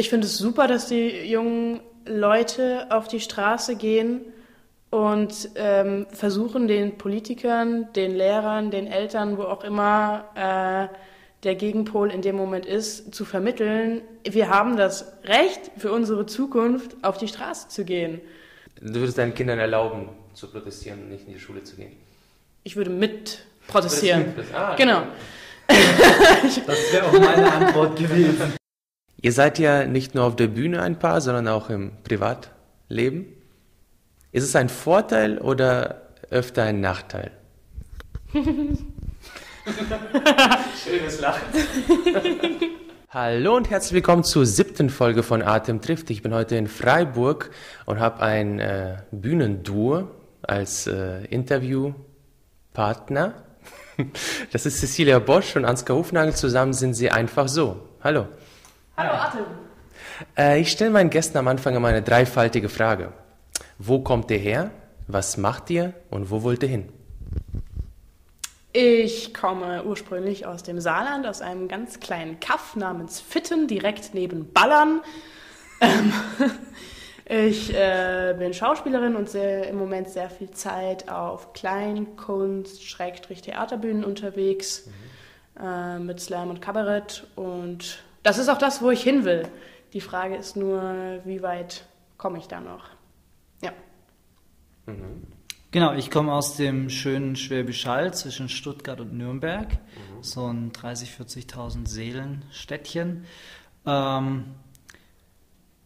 Ich finde es super, dass die jungen Leute auf die Straße gehen und ähm, versuchen den Politikern, den Lehrern, den Eltern, wo auch immer äh, der Gegenpol in dem Moment ist, zu vermitteln, wir haben das Recht für unsere Zukunft auf die Straße zu gehen. Du würdest deinen Kindern erlauben, zu protestieren und nicht in die Schule zu gehen? Ich würde mit protestieren. Ah, genau. Das wäre auch meine Antwort gewesen. Ihr seid ja nicht nur auf der Bühne ein Paar, sondern auch im Privatleben. Ist es ein Vorteil oder öfter ein Nachteil? Schönes Lachen. Hallo und herzlich willkommen zur siebten Folge von Atem trifft. Ich bin heute in Freiburg und habe ein äh, Bühnenduo als äh, Interviewpartner. Das ist Cecilia Bosch und Ansgar Hufnagel. Zusammen sind sie einfach so. Hallo. Hallo Atem. Äh, ich stelle meinen Gästen am Anfang immer eine dreifaltige Frage. Wo kommt ihr her? Was macht ihr? Und wo wollt ihr hin? Ich komme ursprünglich aus dem Saarland, aus einem ganz kleinen Kaff namens Fitten, direkt neben Ballern. Ähm, ich äh, bin Schauspielerin und sehr, im Moment sehr viel Zeit auf Kleinkunst, Schrägstrich Theaterbühnen unterwegs mhm. äh, mit Slam und Kabarett. Und das ist auch das, wo ich hin will. Die Frage ist nur, wie weit komme ich da noch? Ja. Mhm. Genau, ich komme aus dem schönen Schwäbisch Hall zwischen Stuttgart und Nürnberg, mhm. so ein 30.000, 40.000 Seelenstädtchen. Ähm,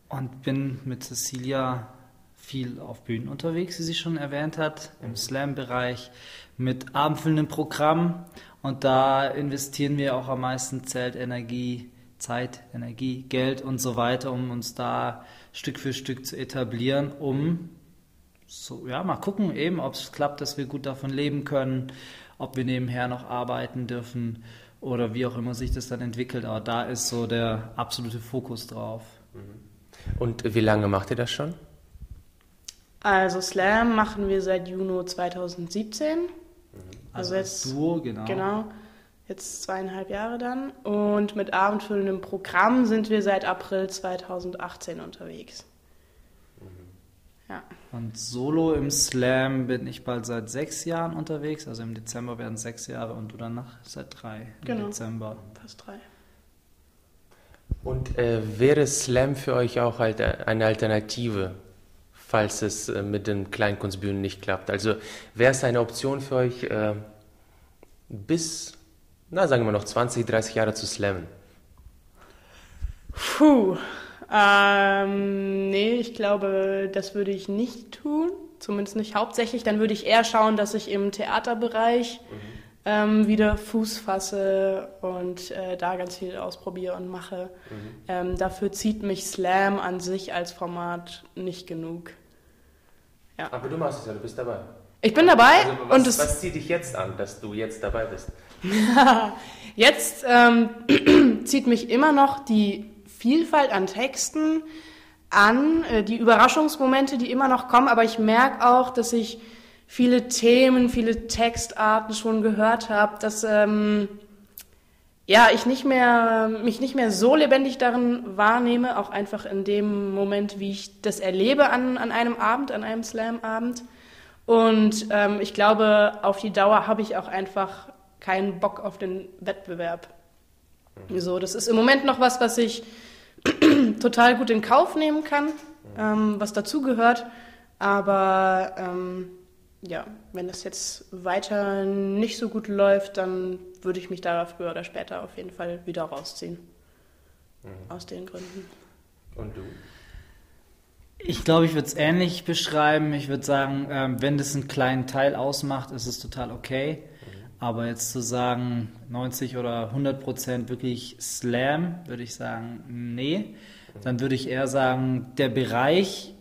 und bin mit Cecilia viel auf Bühnen unterwegs, wie sie schon erwähnt hat, im mhm. Slam-Bereich mit abendfüllenden Programmen. Und da investieren wir auch am meisten Zelt, Energie, Zeit, Energie, Geld und so weiter, um uns da Stück für Stück zu etablieren, um so, ja, mal gucken eben, ob es klappt, dass wir gut davon leben können, ob wir nebenher noch arbeiten dürfen oder wie auch immer sich das dann entwickelt. Aber da ist so der absolute Fokus drauf. Mhm. Und wie lange macht ihr das schon? Also Slam machen wir seit Juni 2017. Mhm. Also, also jetzt Duo, genau. Genau. Jetzt zweieinhalb Jahre dann. Und mit abendfüllendem Programm sind wir seit April 2018 unterwegs. Ja. Und solo im Slam bin ich bald seit sechs Jahren unterwegs. Also im Dezember werden sechs Jahre und du danach seit drei im genau. Dezember. Fast drei. Und äh, wäre Slam für euch auch halt äh, eine Alternative, falls es äh, mit den Kleinkunstbühnen nicht klappt? Also wäre es eine Option für euch, äh, bis, na sagen wir noch 20, 30 Jahre zu slammen? Puh, ähm, nee, ich glaube, das würde ich nicht tun. Zumindest nicht hauptsächlich. Dann würde ich eher schauen, dass ich im Theaterbereich mhm. ähm, wieder Fuß fasse und äh, da ganz viel ausprobiere und mache. Mhm. Ähm, dafür zieht mich Slam an sich als Format nicht genug. Ja. Aber du machst es ja, du bist dabei. Ich bin dabei. Also was, und es, was zieht dich jetzt an, dass du jetzt dabei bist? jetzt ähm, zieht mich immer noch die Vielfalt an Texten an, äh, die Überraschungsmomente, die immer noch kommen, aber ich merke auch, dass ich viele Themen, viele Textarten schon gehört habe, dass ähm, ja, ich nicht mehr, mich nicht mehr so lebendig darin wahrnehme, auch einfach in dem Moment, wie ich das erlebe an, an einem Abend, an einem Slam-Abend. Und ähm, ich glaube, auf die Dauer habe ich auch einfach keinen Bock auf den Wettbewerb. So, das ist im Moment noch was, was ich total gut in Kauf nehmen kann, ähm, was dazugehört. Aber ähm, ja, wenn es jetzt weiter nicht so gut läuft, dann würde ich mich da früher oder später auf jeden Fall wieder rausziehen. Mhm. Aus den Gründen. Und du? Ich glaube, ich würde es ähnlich beschreiben. Ich würde sagen, ähm, wenn das einen kleinen Teil ausmacht, ist es total okay. Aber jetzt zu sagen, 90 oder 100 Prozent wirklich Slam, würde ich sagen, nee. Dann würde ich eher sagen, der Bereich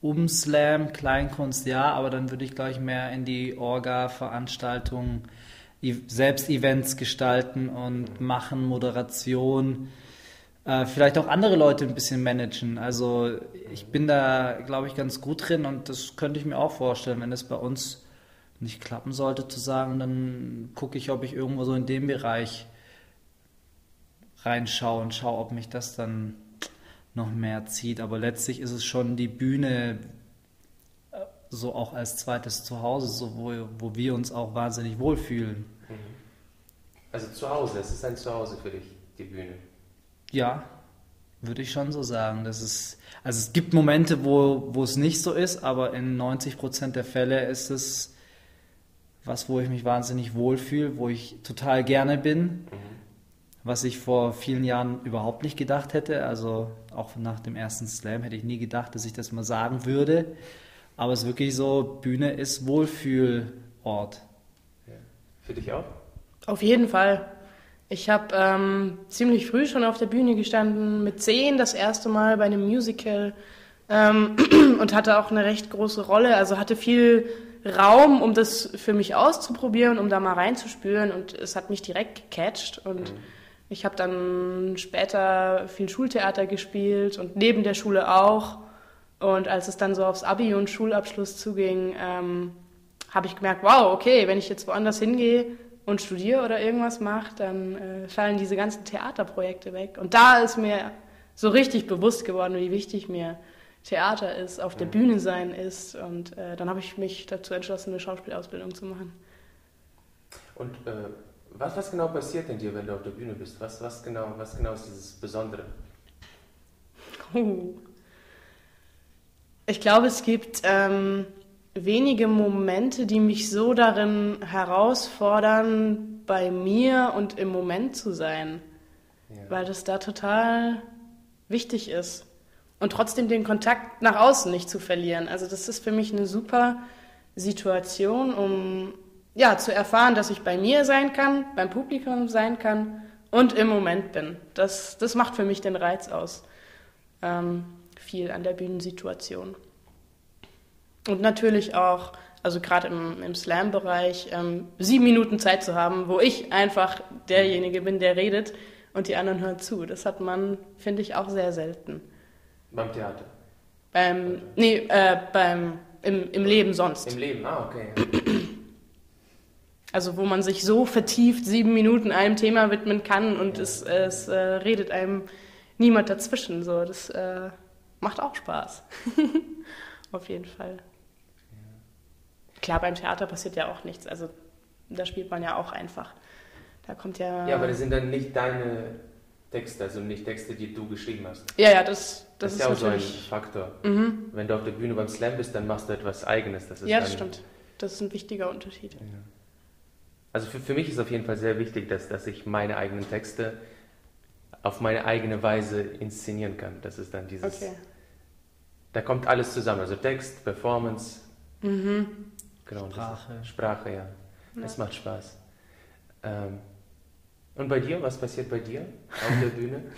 um Slam, Kleinkunst, ja, aber dann würde ich gleich mehr in die Orga-Veranstaltungen, selbst Events gestalten und machen, Moderation, äh, vielleicht auch andere Leute ein bisschen managen. Also ich bin da, glaube ich, ganz gut drin und das könnte ich mir auch vorstellen, wenn es bei uns nicht klappen sollte, zu sagen, dann gucke ich, ob ich irgendwo so in dem Bereich reinschaue und schaue, ob mich das dann noch mehr zieht. Aber letztlich ist es schon die Bühne äh, so auch als zweites Zuhause, so wo, wo wir uns auch wahnsinnig wohlfühlen. Mhm. Also zu Hause, es ist ein Zuhause für dich, die Bühne. Ja, würde ich schon so sagen. Das ist, also es gibt Momente, wo, wo es nicht so ist, aber in 90 Prozent der Fälle ist es was, wo ich mich wahnsinnig wohlfühle, wo ich total gerne bin, mhm. was ich vor vielen Jahren überhaupt nicht gedacht hätte. Also auch nach dem ersten Slam hätte ich nie gedacht, dass ich das mal sagen würde. Aber es ist wirklich so, Bühne ist Wohlfühlort. Ja. Für dich auch? Auf jeden Fall. Ich habe ähm, ziemlich früh schon auf der Bühne gestanden, mit zehn das erste Mal bei einem Musical ähm, und hatte auch eine recht große Rolle, also hatte viel Raum, um das für mich auszuprobieren, um da mal reinzuspüren und es hat mich direkt gecatcht und mhm. ich habe dann später viel Schultheater gespielt und neben der Schule auch und als es dann so aufs Abi und Schulabschluss zuging, ähm, habe ich gemerkt, wow, okay, wenn ich jetzt woanders hingehe, und studiere oder irgendwas mache, dann äh, fallen diese ganzen Theaterprojekte weg. Und da ist mir so richtig bewusst geworden, wie wichtig mir Theater ist, auf der mhm. Bühne sein ist. Und äh, dann habe ich mich dazu entschlossen, eine Schauspielausbildung zu machen. Und äh, was, was genau passiert denn dir, wenn du auf der Bühne bist? Was, was, genau, was genau ist dieses Besondere? Oh. Ich glaube, es gibt ähm, wenige Momente, die mich so darin herausfordern, bei mir und im Moment zu sein, ja. weil das da total wichtig ist. Und trotzdem den Kontakt nach außen nicht zu verlieren. Also das ist für mich eine super Situation, um ja, zu erfahren, dass ich bei mir sein kann, beim Publikum sein kann und im Moment bin. Das, das macht für mich den Reiz aus. Ähm, viel an der Bühnensituation. Und natürlich auch, also gerade im, im Slam-Bereich, ähm, sieben Minuten Zeit zu haben, wo ich einfach derjenige bin, der redet und die anderen hören zu. Das hat man, finde ich, auch sehr selten. Beim Theater? Beim, nee, äh, beim, im, im Leben sonst. Im Leben, ah, okay. Also wo man sich so vertieft sieben Minuten einem Thema widmen kann und ja. es, es äh, redet einem niemand dazwischen. So, das äh, macht auch Spaß. Auf jeden Fall. Klar, beim Theater passiert ja auch nichts. Also da spielt man ja auch einfach. Da kommt ja. Ja, aber das sind dann nicht deine Texte, also nicht Texte, die du geschrieben hast. Ja, ja, das, das, das ist ja auch so ein Faktor. Mhm. Wenn du auf der Bühne beim Slam bist, dann machst du etwas Eigenes. Das ja, das stimmt. Das ist ein wichtiger Unterschied. Ja. Also für, für mich ist auf jeden Fall sehr wichtig, dass, dass ich meine eigenen Texte auf meine eigene Weise inszenieren kann. Das ist dann dieses. Okay. Da kommt alles zusammen, also Text, Performance, mhm. Genau, Sprache. Sprache, ja. ja. Es macht Spaß. Ähm, und bei dir, was passiert bei dir auf der Bühne?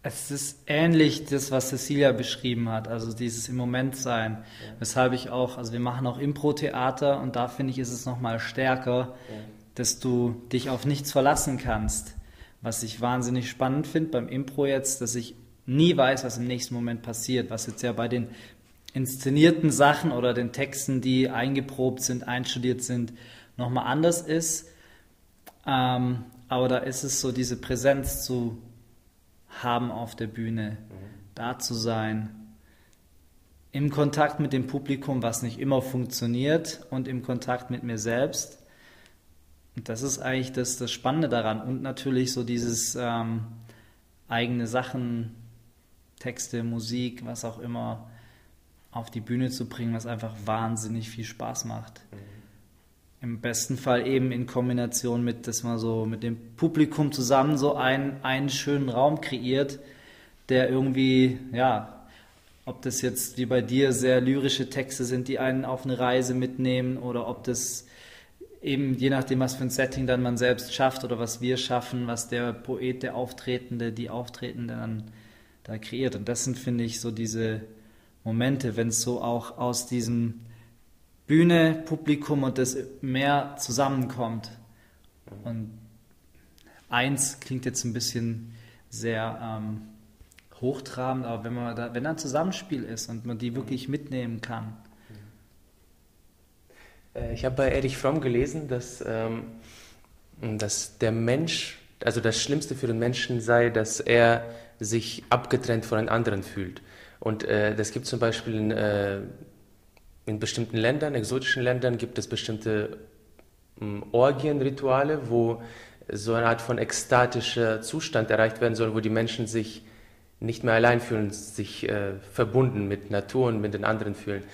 Es ist ähnlich das, was Cecilia beschrieben hat, also dieses im Moment sein. Ja. Weshalb ich auch, also wir machen auch Impro-Theater und da finde ich, ist es nochmal stärker, ja. dass du dich auf nichts verlassen kannst. Was ich wahnsinnig spannend finde beim Impro jetzt, dass ich nie weiß, was im nächsten Moment passiert, was jetzt ja bei den inszenierten Sachen oder den Texten, die eingeprobt sind, einstudiert sind, nochmal anders ist. Ähm, aber da ist es so, diese Präsenz zu haben auf der Bühne, mhm. da zu sein, im Kontakt mit dem Publikum, was nicht immer funktioniert, und im Kontakt mit mir selbst. Und das ist eigentlich das, das Spannende daran. Und natürlich so dieses ähm, eigene Sachen, Texte, Musik, was auch immer, auf die Bühne zu bringen, was einfach wahnsinnig viel Spaß macht. Mhm. Im besten Fall eben in Kombination mit, dass man so mit dem Publikum zusammen so einen, einen schönen Raum kreiert, der irgendwie, ja, ob das jetzt wie bei dir sehr lyrische Texte sind, die einen auf eine Reise mitnehmen oder ob das eben je nachdem, was für ein Setting dann man selbst schafft oder was wir schaffen, was der Poet, der Auftretende, die Auftretende dann da kreiert. Und das sind, finde ich, so diese, Momente, wenn es so auch aus diesem Bühne, Publikum und das mehr zusammenkommt. Und eins klingt jetzt ein bisschen sehr ähm, hochtrabend, aber wenn man da, wenn da ein Zusammenspiel ist und man die wirklich mitnehmen kann. Äh, ich habe bei Erich Fromm gelesen, dass, ähm, dass der Mensch, also das Schlimmste für den Menschen sei, dass er sich abgetrennt von den anderen fühlt. Und äh, das gibt zum Beispiel in, äh, in bestimmten Ländern, exotischen Ländern, gibt es bestimmte ähm, Orgienrituale, wo so eine Art von ekstatischer Zustand erreicht werden soll, wo die Menschen sich nicht mehr allein fühlen, sich äh, verbunden mit Natur und mit den anderen fühlen.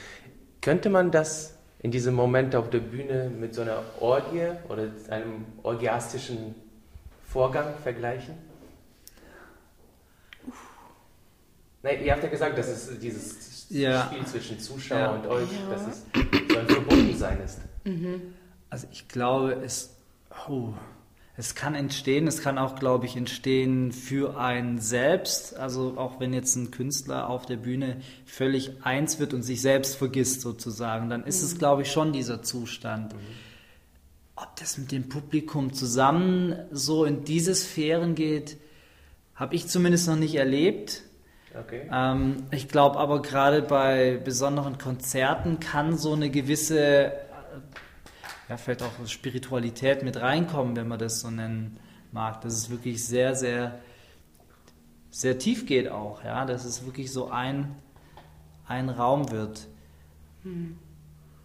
Könnte man das in diesem Moment auf der Bühne mit so einer Orgie oder einem orgiastischen Vorgang vergleichen? Nein, ihr habt ja gesagt, dass es dieses ja. Spiel zwischen Zuschauer ja. und euch, ja. dass es so ein Verbundensein ist. Mhm. Also ich glaube, es, oh, es kann entstehen, es kann auch, glaube ich, entstehen für einen selbst. Also auch wenn jetzt ein Künstler auf der Bühne völlig eins wird und sich selbst vergisst sozusagen, dann ist mhm. es, glaube ich, schon dieser Zustand. Mhm. Ob das mit dem Publikum zusammen so in diese Sphären geht, habe ich zumindest noch nicht erlebt. Okay. Ähm, ich glaube aber gerade bei besonderen Konzerten kann so eine gewisse ja, vielleicht auch Spiritualität mit reinkommen, wenn man das so nennen mag. Dass es wirklich sehr, sehr, sehr tief geht auch, ja, dass es wirklich so ein, ein Raum wird. Hm.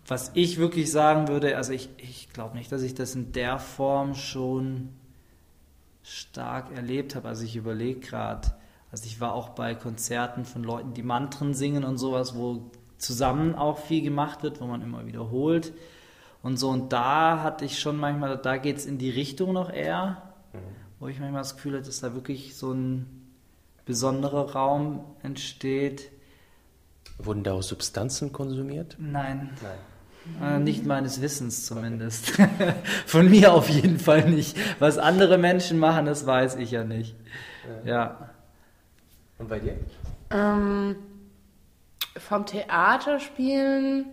Was ich wirklich sagen würde, also ich, ich glaube nicht, dass ich das in der Form schon stark erlebt habe. Also ich überlege gerade, also ich war auch bei Konzerten von Leuten, die Mantren singen und sowas, wo zusammen auch viel gemacht wird, wo man immer wiederholt. Und so, und da hatte ich schon manchmal, da geht es in die Richtung noch eher, mhm. wo ich manchmal das Gefühl hatte, dass da wirklich so ein besonderer Raum entsteht. Wurden da auch Substanzen konsumiert? Nein. Nein. Äh, nicht meines Wissens zumindest. Okay. Von mir auf jeden Fall nicht. Was andere Menschen machen, das weiß ich ja nicht. Ja. ja. Und bei dir? Ähm, vom Theaterspielen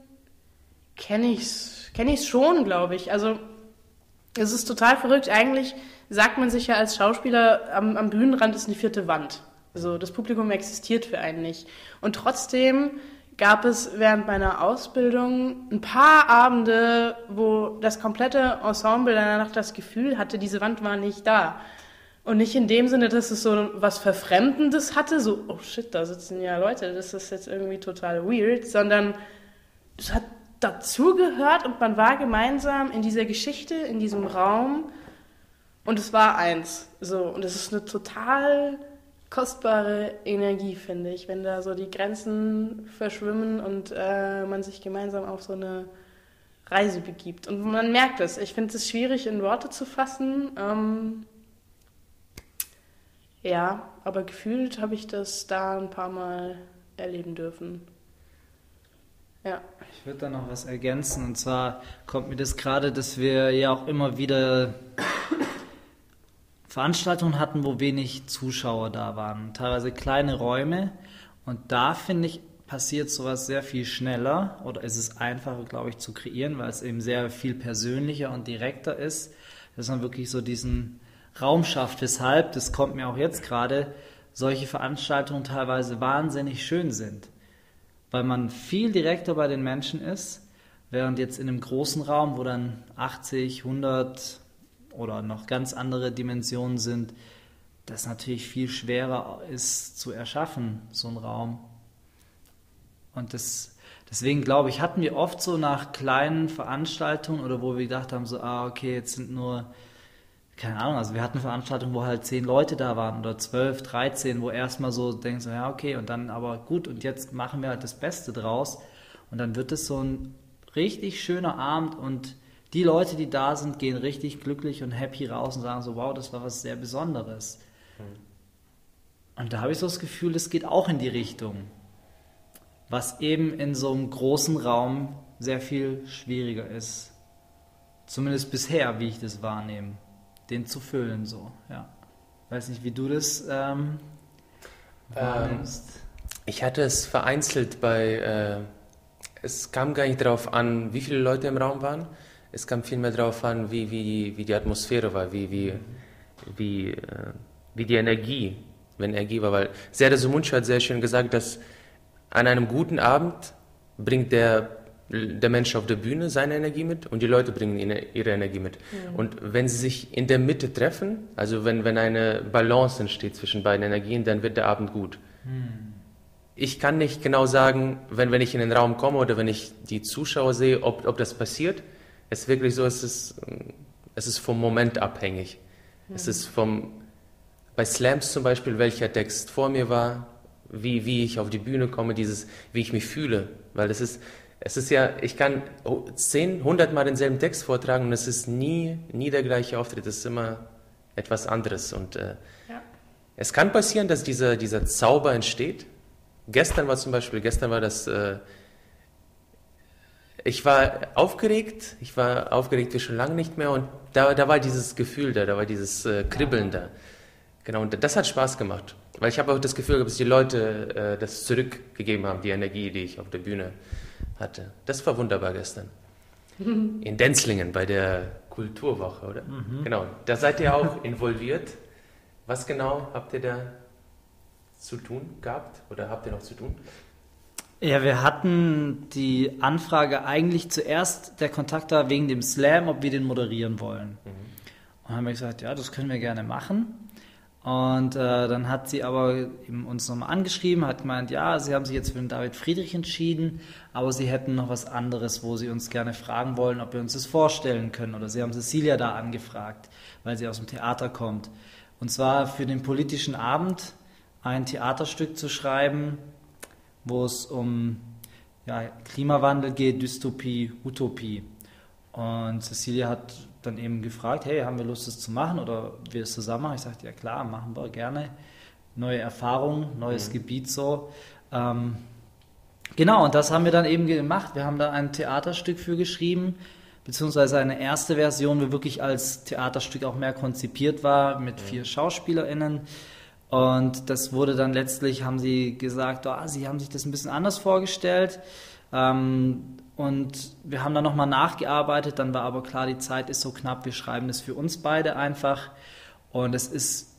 kenne ich es Kenne ich es schon, glaube ich. Also es ist total verrückt. Eigentlich sagt man sich ja als Schauspieler, am, am Bühnenrand ist eine vierte Wand. Also das Publikum existiert für einen nicht. Und trotzdem gab es während meiner Ausbildung ein paar Abende, wo das komplette Ensemble danach das Gefühl hatte, diese Wand war nicht da. Und nicht in dem Sinne, dass es so was Verfremdendes hatte, so, oh shit, da sitzen ja Leute, das ist jetzt irgendwie total weird, sondern es hat dazugehört und man war gemeinsam in dieser Geschichte, in diesem Raum und es war eins. So, und es ist eine total kostbare Energie, finde ich, wenn da so die Grenzen verschwimmen und äh, man sich gemeinsam auf so eine Reise begibt. Und man merkt es. Ich finde es schwierig in Worte zu fassen. Ähm, ja, aber gefühlt habe ich das da ein paar Mal erleben dürfen. Ja. Ich würde da noch was ergänzen. Und zwar kommt mir das gerade, dass wir ja auch immer wieder Veranstaltungen hatten, wo wenig Zuschauer da waren. Teilweise kleine Räume. Und da finde ich, passiert sowas sehr viel schneller oder ist es einfacher, glaube ich, zu kreieren, weil es eben sehr viel persönlicher und direkter ist, dass man wirklich so diesen Raum schafft. Weshalb, das kommt mir auch jetzt gerade, solche Veranstaltungen teilweise wahnsinnig schön sind weil man viel direkter bei den Menschen ist, während jetzt in einem großen Raum, wo dann 80, 100 oder noch ganz andere Dimensionen sind, das natürlich viel schwerer ist zu erschaffen, so ein Raum. Und das, deswegen glaube ich, hatten wir oft so nach kleinen Veranstaltungen oder wo wir gedacht haben, so, ah, okay, jetzt sind nur keine Ahnung, also wir hatten Veranstaltungen, wo halt zehn Leute da waren oder zwölf, dreizehn, wo erstmal so denkst, ja, okay, und dann aber gut, und jetzt machen wir halt das Beste draus. Und dann wird es so ein richtig schöner Abend und die Leute, die da sind, gehen richtig glücklich und happy raus und sagen so, wow, das war was sehr Besonderes. Mhm. Und da habe ich so das Gefühl, es geht auch in die Richtung. Was eben in so einem großen Raum sehr viel schwieriger ist. Zumindest bisher, wie ich das wahrnehme den zu füllen, so, ja. Weiß nicht, wie du das ähm, wahrnimmst. Ähm, ich hatte es vereinzelt bei, äh, es kam gar nicht darauf an, wie viele Leute im Raum waren, es kam vielmehr darauf an, wie, wie, wie die Atmosphäre war, wie, wie, wie, äh, wie die Energie, wenn Energie war, weil Serdar Sumuncu hat sehr schön gesagt, dass an einem guten Abend bringt der der Mensch auf der Bühne seine Energie mit und die Leute bringen ihre Energie mit. Mhm. Und wenn sie sich in der Mitte treffen, also wenn, wenn eine Balance entsteht zwischen beiden Energien, dann wird der Abend gut. Mhm. Ich kann nicht genau sagen, wenn, wenn ich in den Raum komme oder wenn ich die Zuschauer sehe, ob, ob das passiert. Es ist wirklich so, es ist, es ist vom Moment abhängig. Mhm. Es ist vom, bei Slams zum Beispiel, welcher Text vor mir war, wie, wie ich auf die Bühne komme, dieses, wie ich mich fühle. Weil es ist, es ist ja, ich kann zehn, hundert Mal denselben Text vortragen und es ist nie, nie der gleiche Auftritt. Es ist immer etwas anderes. Und äh, ja. es kann passieren, dass dieser, dieser Zauber entsteht. Gestern war zum Beispiel, gestern war das, äh, ich war aufgeregt, ich war aufgeregt wie schon lange nicht mehr und da, da war dieses Gefühl da, da war dieses äh, Kribbeln da. Genau, und das hat Spaß gemacht. Weil ich habe auch das Gefühl, dass die Leute äh, das zurückgegeben haben, die Energie, die ich auf der Bühne hatte. Das war wunderbar gestern. In Denzlingen bei der Kulturwoche, oder? Mhm. Genau, da seid ihr auch involviert. Was genau habt ihr da zu tun gehabt oder habt ihr noch zu tun? Ja, wir hatten die Anfrage eigentlich zuerst, der Kontakt da wegen dem Slam, ob wir den moderieren wollen. Mhm. Und haben wir gesagt, ja, das können wir gerne machen. Und äh, dann hat sie aber uns nochmal angeschrieben, hat gemeint, ja, sie haben sich jetzt für den David Friedrich entschieden, aber sie hätten noch was anderes, wo sie uns gerne fragen wollen, ob wir uns das vorstellen können. Oder sie haben Cecilia da angefragt, weil sie aus dem Theater kommt. Und zwar für den politischen Abend ein Theaterstück zu schreiben, wo es um ja, Klimawandel geht, Dystopie, Utopie. Und Cecilia hat dann eben gefragt, hey, haben wir Lust, das zu machen oder wir es zusammen machen? Ich sagte, ja klar, machen wir gerne. Neue Erfahrungen, neues mhm. Gebiet so. Ähm, genau, und das haben wir dann eben gemacht. Wir haben da ein Theaterstück für geschrieben, beziehungsweise eine erste Version, die wirklich als Theaterstück auch mehr konzipiert war, mit vier SchauspielerInnen. Und das wurde dann letztlich, haben sie gesagt, oh, sie haben sich das ein bisschen anders vorgestellt. Ähm, und wir haben dann nochmal nachgearbeitet, dann war aber klar, die Zeit ist so knapp, wir schreiben das für uns beide einfach. Und es ist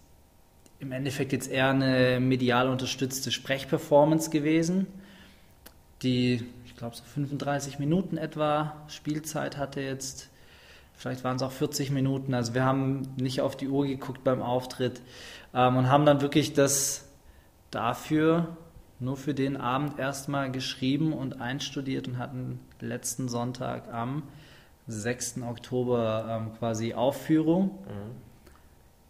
im Endeffekt jetzt eher eine medial unterstützte Sprechperformance gewesen, die, ich glaube, so 35 Minuten etwa Spielzeit hatte jetzt. Vielleicht waren es auch 40 Minuten. Also wir haben nicht auf die Uhr geguckt beim Auftritt ähm, und haben dann wirklich das dafür nur für den Abend erstmal geschrieben und einstudiert und hatten letzten Sonntag am 6. Oktober ähm, quasi Aufführung. Mhm.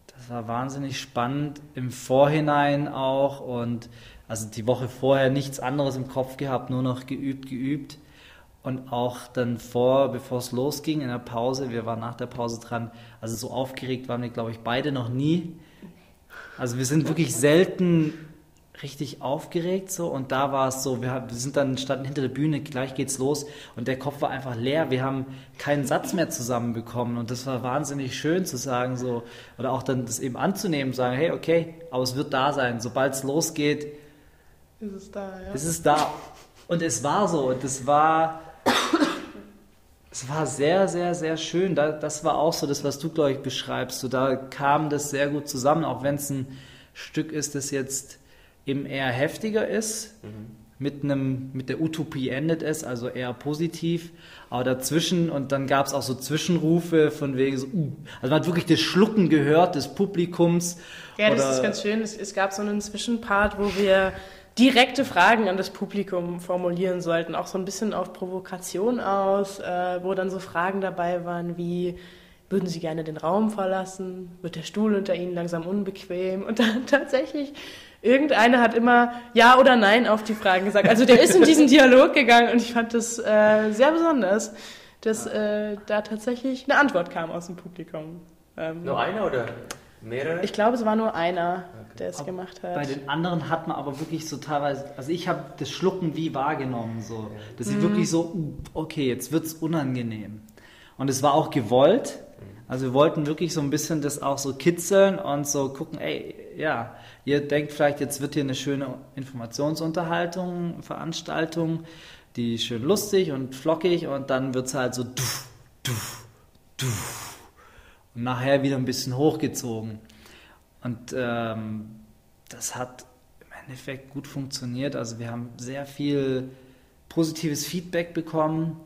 Das war wahnsinnig spannend im Vorhinein auch und also die Woche vorher nichts anderes im Kopf gehabt, nur noch geübt, geübt. Und auch dann vor, bevor es losging in der Pause, wir waren nach der Pause dran, also so aufgeregt waren wir, glaube ich, beide noch nie. Also wir sind wirklich selten richtig aufgeregt so und da war es so, wir, sind dann standen hinter der Bühne, gleich geht's los und der Kopf war einfach leer. Wir haben keinen Satz mehr zusammenbekommen und das war wahnsinnig schön zu sagen so oder auch dann das eben anzunehmen, sagen, hey, okay, aber es wird da sein, sobald es losgeht, ist es da, ja. Ist es da und es war so und es war es war sehr, sehr, sehr schön. das war auch so das, was du, glaube ich, beschreibst. So, da kam das sehr gut zusammen, auch wenn es ein Stück ist, das jetzt eben eher heftiger ist. Mhm. Mit, einem, mit der Utopie endet es, also eher positiv. Aber dazwischen, und dann gab es auch so Zwischenrufe von wegen so, uh, also man hat wirklich das Schlucken gehört des Publikums. Ja, das ist ganz schön. Es, es gab so einen Zwischenpart, wo wir direkte Fragen an das Publikum formulieren sollten, auch so ein bisschen auf Provokation aus, äh, wo dann so Fragen dabei waren wie, würden Sie gerne den Raum verlassen? Wird der Stuhl unter Ihnen langsam unbequem? Und dann tatsächlich irgendeiner hat immer Ja oder Nein auf die Fragen gesagt. Also der ist in diesen Dialog gegangen und ich fand das äh, sehr besonders, dass äh, da tatsächlich eine Antwort kam aus dem Publikum. Ähm, nur einer oder mehrere? Ich glaube, es war nur einer, okay. der es gemacht hat. Bei den anderen hat man aber wirklich so teilweise, also ich habe das Schlucken wie wahrgenommen, so, dass ich mhm. wirklich so, uh, okay, jetzt wird es unangenehm. Und es war auch gewollt. Also wir wollten wirklich so ein bisschen das auch so kitzeln und so gucken, ey, ja, Ihr denkt vielleicht, jetzt wird hier eine schöne Informationsunterhaltung, Veranstaltung, die schön lustig und flockig und dann wird es halt so duff, duff, duff und nachher wieder ein bisschen hochgezogen. Und ähm, das hat im Endeffekt gut funktioniert. Also wir haben sehr viel positives Feedback bekommen.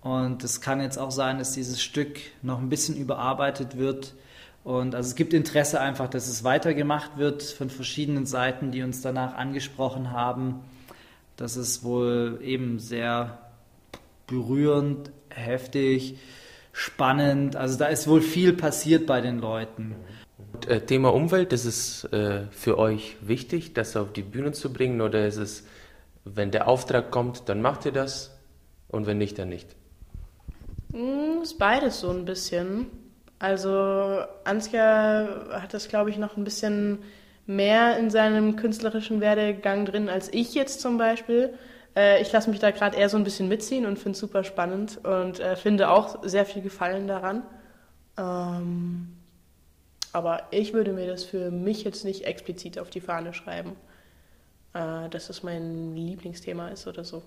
Und es kann jetzt auch sein, dass dieses Stück noch ein bisschen überarbeitet wird. Und also es gibt Interesse einfach, dass es weitergemacht wird von verschiedenen Seiten, die uns danach angesprochen haben. Das ist wohl eben sehr berührend, heftig, spannend. Also da ist wohl viel passiert bei den Leuten. Und, äh, Thema Umwelt, ist es äh, für euch wichtig, das auf die Bühne zu bringen oder ist es, wenn der Auftrag kommt, dann macht ihr das und wenn nicht, dann nicht? Mm, ist beides so ein bisschen. Also Ansgar hat das, glaube ich, noch ein bisschen mehr in seinem künstlerischen Werdegang drin als ich jetzt zum Beispiel. Äh, ich lasse mich da gerade eher so ein bisschen mitziehen und finde es super spannend und äh, finde auch sehr viel Gefallen daran. Ähm, aber ich würde mir das für mich jetzt nicht explizit auf die Fahne schreiben, äh, dass das mein Lieblingsthema ist oder so.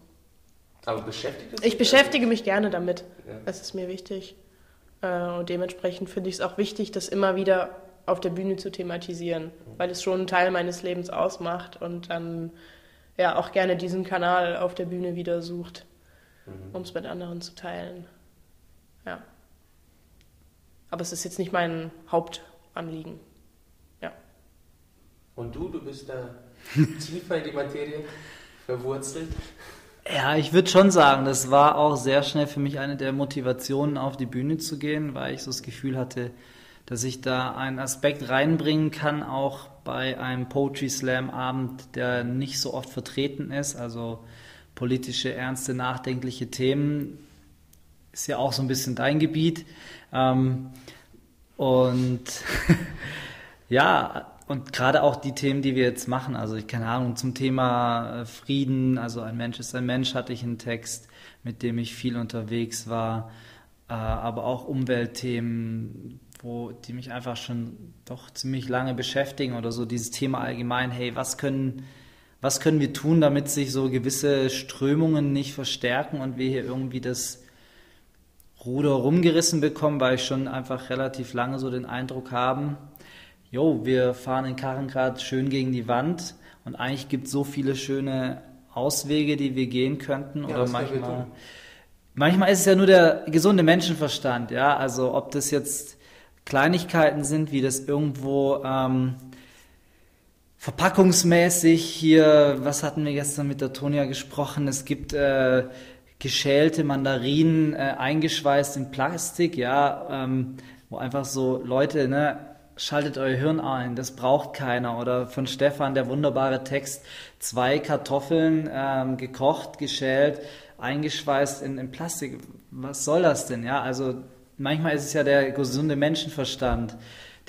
Aber beschäftigt es Ich beschäftige mich gerne damit. Ja. Das ist mir wichtig. Äh, und dementsprechend finde ich es auch wichtig, das immer wieder auf der Bühne zu thematisieren, weil es schon einen Teil meines Lebens ausmacht und dann ja auch gerne diesen Kanal auf der Bühne wieder sucht, Mhm. um es mit anderen zu teilen. Ja. Aber es ist jetzt nicht mein Hauptanliegen. Ja. Und du, du bist da tiefer in die Materie verwurzelt? Ja, ich würde schon sagen, das war auch sehr schnell für mich eine der Motivationen, auf die Bühne zu gehen, weil ich so das Gefühl hatte, dass ich da einen Aspekt reinbringen kann, auch bei einem Poetry Slam Abend, der nicht so oft vertreten ist. Also politische, ernste, nachdenkliche Themen ist ja auch so ein bisschen dein Gebiet. Ähm, und ja, und gerade auch die Themen, die wir jetzt machen, also ich keine Ahnung, zum Thema äh, Frieden, also ein Mensch ist ein Mensch, hatte ich einen Text, mit dem ich viel unterwegs war, äh, aber auch Umweltthemen, wo die mich einfach schon doch ziemlich lange beschäftigen oder so dieses Thema allgemein, hey, was können was können wir tun, damit sich so gewisse Strömungen nicht verstärken und wir hier irgendwie das Ruder rumgerissen bekommen, weil ich schon einfach relativ lange so den Eindruck haben, jo, wir fahren den Karren gerade schön gegen die Wand und eigentlich gibt es so viele schöne Auswege, die wir gehen könnten Ja, oder manchmal manchmal ist es ja nur der gesunde Menschenverstand, ja, also ob das jetzt Kleinigkeiten sind, wie das irgendwo ähm, verpackungsmäßig hier, was hatten wir gestern mit der Tonia gesprochen? Es gibt äh, geschälte Mandarinen äh, eingeschweißt in Plastik, ja, ähm, wo einfach so Leute, ne, schaltet euer Hirn ein, das braucht keiner. Oder von Stefan der wunderbare Text, zwei Kartoffeln ähm, gekocht, geschält, eingeschweißt in, in Plastik. Was soll das denn? Ja, also manchmal ist es ja der gesunde Menschenverstand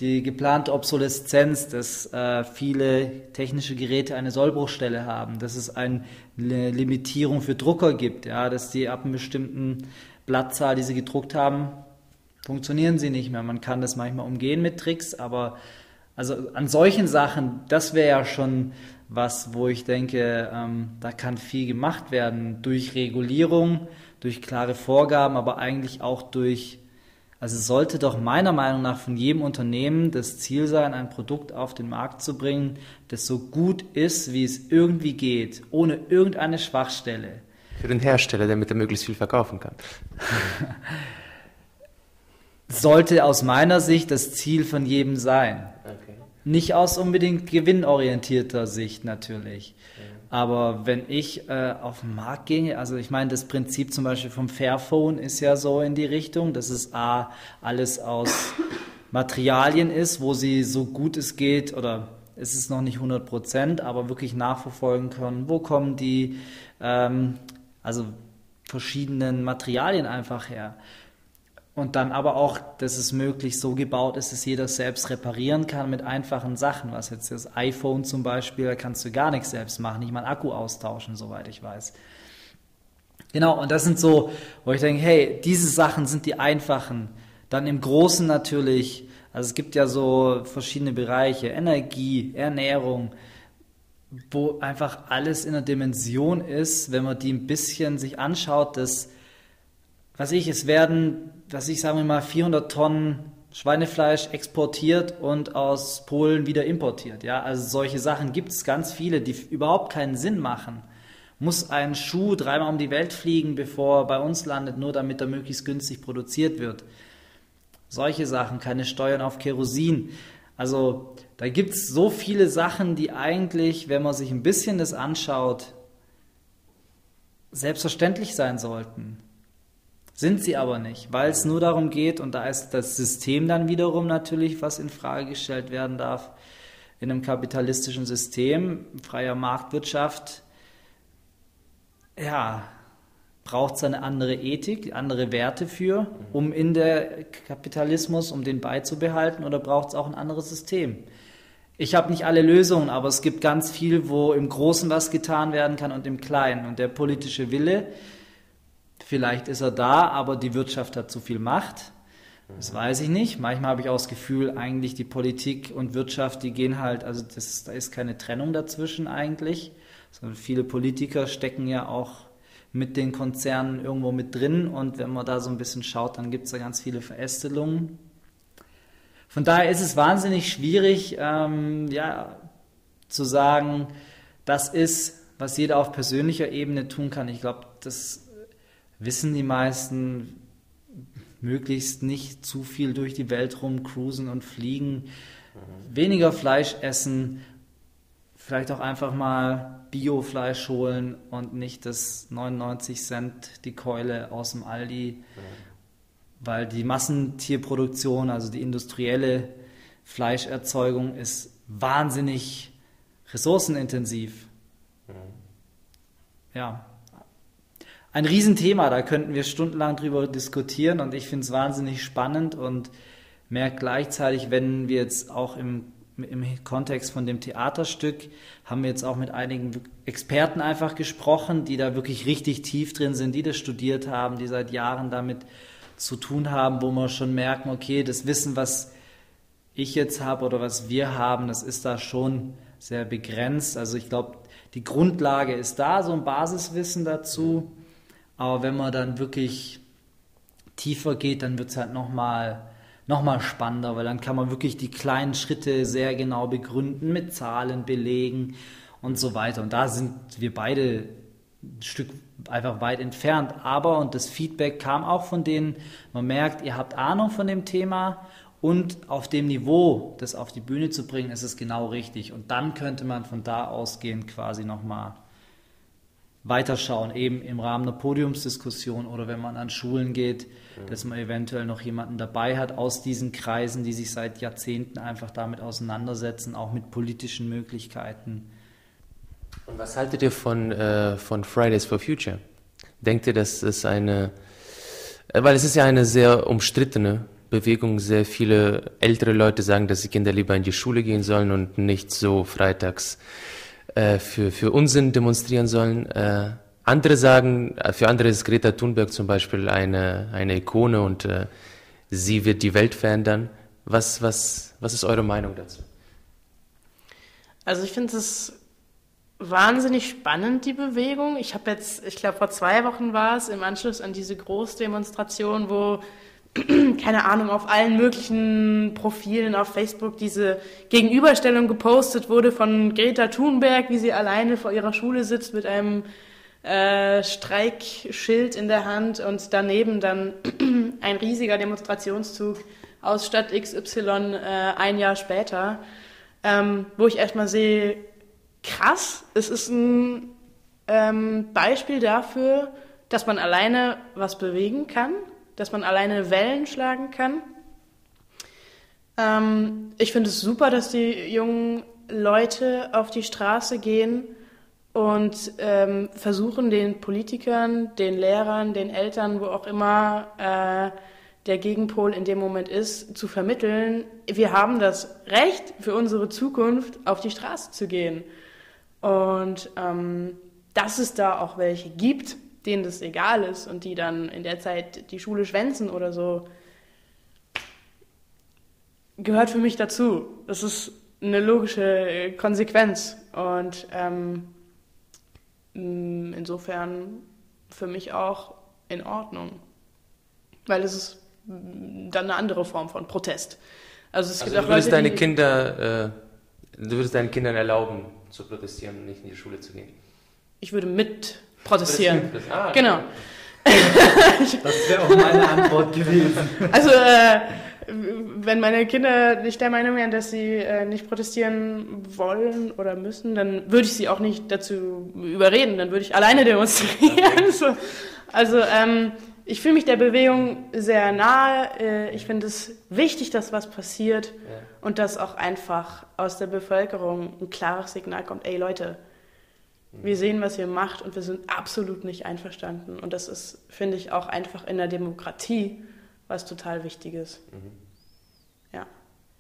die geplante Obsoleszenz, dass äh, viele technische Geräte eine Sollbruchstelle haben, dass es eine Limitierung für Drucker gibt, ja, dass die ab einer bestimmten Blattzahl, die sie gedruckt haben, funktionieren sie nicht mehr. Man kann das manchmal umgehen mit Tricks, aber also an solchen Sachen, das wäre ja schon was, wo ich denke, ähm, da kann viel gemacht werden durch Regulierung, durch klare Vorgaben, aber eigentlich auch durch also es sollte doch meiner Meinung nach von jedem Unternehmen das Ziel sein, ein Produkt auf den Markt zu bringen, das so gut ist, wie es irgendwie geht, ohne irgendeine Schwachstelle. Für den Hersteller, damit er möglichst viel verkaufen kann. Sollte aus meiner Sicht das Ziel von jedem sein. Okay. Nicht aus unbedingt gewinnorientierter Sicht natürlich. Aber wenn ich äh, auf den Markt ginge, also ich meine, das Prinzip zum Beispiel vom Fairphone ist ja so in die Richtung, dass es A, alles aus Materialien ist, wo sie so gut es geht, oder es ist noch nicht 100 Prozent, aber wirklich nachverfolgen können, wo kommen die, ähm, also verschiedenen Materialien einfach her. Und dann aber auch, dass es möglichst so gebaut ist, dass jeder selbst reparieren kann mit einfachen Sachen. Was jetzt das iPhone zum Beispiel, da kannst du gar nichts selbst machen, nicht mal einen Akku austauschen, soweit ich weiß. Genau, und das sind so, wo ich denke, hey, diese Sachen sind die einfachen. Dann im Großen natürlich, also es gibt ja so verschiedene Bereiche, Energie, Ernährung, wo einfach alles in einer Dimension ist, wenn man die ein bisschen sich anschaut, dass was ich, es werden, was ich sagen wir mal, 400 Tonnen Schweinefleisch exportiert und aus Polen wieder importiert. Ja, also solche Sachen gibt es ganz viele, die überhaupt keinen Sinn machen, Muss ein Schuh dreimal um die Welt fliegen, bevor er bei uns landet, nur damit er möglichst günstig produziert wird? Solche Sachen, keine Steuern auf Kerosin. Also da gibt es so viele Sachen, die eigentlich, wenn man sich ein bisschen das anschaut, selbstverständlich sein sollten. Sind sie aber nicht, weil es nur darum geht, und da ist das System dann wiederum natürlich, was in Frage gestellt werden darf, in einem kapitalistischen System, freier Marktwirtschaft, ja, braucht es eine andere Ethik, andere Werte für, um in der Kapitalismus, um den beizubehalten, oder braucht es auch ein anderes System? Ich habe nicht alle Lösungen, aber es gibt ganz viel, wo im Großen was getan werden kann und im Kleinen. Und der politische Wille, Vielleicht ist er da, aber die Wirtschaft hat zu viel Macht. Das weiß ich nicht. Manchmal habe ich auch das Gefühl, eigentlich die Politik und Wirtschaft, die gehen halt, also das, da ist keine Trennung dazwischen eigentlich. Sondern viele Politiker stecken ja auch mit den Konzernen irgendwo mit drin und wenn man da so ein bisschen schaut, dann gibt es da ganz viele Verästelungen. Von daher ist es wahnsinnig schwierig, ähm, ja, zu sagen, das ist, was jeder auf persönlicher Ebene tun kann. Ich glaube, das wissen die meisten, möglichst nicht zu viel durch die Welt rumcruisen und fliegen, mhm. weniger Fleisch essen, vielleicht auch einfach mal Biofleisch holen und nicht das 99 Cent die Keule aus dem Aldi, mhm. weil die Massentierproduktion, also die industrielle Fleischerzeugung ist wahnsinnig ressourcenintensiv. Mhm. Ja, ein Riesenthema, da könnten wir stundenlang drüber diskutieren und ich finde es wahnsinnig spannend und merke gleichzeitig, wenn wir jetzt auch im, im Kontext von dem Theaterstück, haben wir jetzt auch mit einigen Experten einfach gesprochen, die da wirklich richtig tief drin sind, die das studiert haben, die seit Jahren damit zu tun haben, wo wir schon merken, okay, das Wissen, was ich jetzt habe oder was wir haben, das ist da schon sehr begrenzt. Also ich glaube, die Grundlage ist da, so ein Basiswissen dazu. Aber wenn man dann wirklich tiefer geht, dann wird es halt nochmal noch mal spannender, weil dann kann man wirklich die kleinen Schritte sehr genau begründen, mit Zahlen belegen und so weiter. Und da sind wir beide ein Stück einfach weit entfernt. Aber, und das Feedback kam auch von denen, man merkt, ihr habt Ahnung von dem Thema und auf dem Niveau, das auf die Bühne zu bringen, ist es genau richtig. Und dann könnte man von da ausgehend quasi nochmal weiterschauen, eben im Rahmen einer Podiumsdiskussion oder wenn man an Schulen geht, mhm. dass man eventuell noch jemanden dabei hat aus diesen Kreisen, die sich seit Jahrzehnten einfach damit auseinandersetzen, auch mit politischen Möglichkeiten. Und was haltet ihr von, äh, von Fridays for Future? Denkt ihr, dass es eine, äh, weil es ist ja eine sehr umstrittene Bewegung, sehr viele ältere Leute sagen, dass die Kinder lieber in die Schule gehen sollen und nicht so freitags äh, für, für Unsinn demonstrieren sollen. Äh, andere sagen, äh, für andere ist Greta Thunberg zum Beispiel eine, eine Ikone und äh, sie wird die Welt verändern. Was, was, was ist eure Meinung dazu? Also ich finde es wahnsinnig spannend, die Bewegung. Ich habe jetzt, ich glaube vor zwei Wochen war es, im Anschluss an diese Großdemonstration, wo keine Ahnung, auf allen möglichen Profilen auf Facebook diese Gegenüberstellung gepostet wurde von Greta Thunberg, wie sie alleine vor ihrer Schule sitzt mit einem äh, Streikschild in der Hand und daneben dann ein riesiger Demonstrationszug aus Stadt XY äh, ein Jahr später, ähm, wo ich erstmal sehe, krass, es ist ein ähm, Beispiel dafür, dass man alleine was bewegen kann dass man alleine Wellen schlagen kann. Ähm, ich finde es super, dass die jungen Leute auf die Straße gehen und ähm, versuchen, den Politikern, den Lehrern, den Eltern, wo auch immer äh, der Gegenpol in dem Moment ist, zu vermitteln, wir haben das Recht für unsere Zukunft auf die Straße zu gehen. Und ähm, dass es da auch welche gibt, denen das egal ist und die dann in der Zeit die Schule schwänzen oder so, gehört für mich dazu. Das ist eine logische Konsequenz und ähm, mm, insofern für mich auch in Ordnung, weil es ist mm, dann eine andere Form von Protest. Also, es also gibt du würdest Leute, deine Kinder, äh, du würdest deinen Kindern erlauben zu protestieren und nicht in die Schule zu gehen? ich würde mit protestieren. Ah, genau. Das wäre auch meine Antwort gewesen. Also, äh, wenn meine Kinder nicht der Meinung wären, dass sie äh, nicht protestieren wollen oder müssen, dann würde ich sie auch nicht dazu überreden, dann würde ich alleine demonstrieren. so. Also ähm, ich fühle mich der Bewegung sehr nahe. Äh, ich finde es wichtig, dass was passiert ja. und dass auch einfach aus der Bevölkerung ein klares Signal kommt, ey Leute, wir sehen, was ihr macht und wir sind absolut nicht einverstanden. Und das ist, finde ich, auch einfach in der Demokratie was total Wichtiges. Mhm. Ja.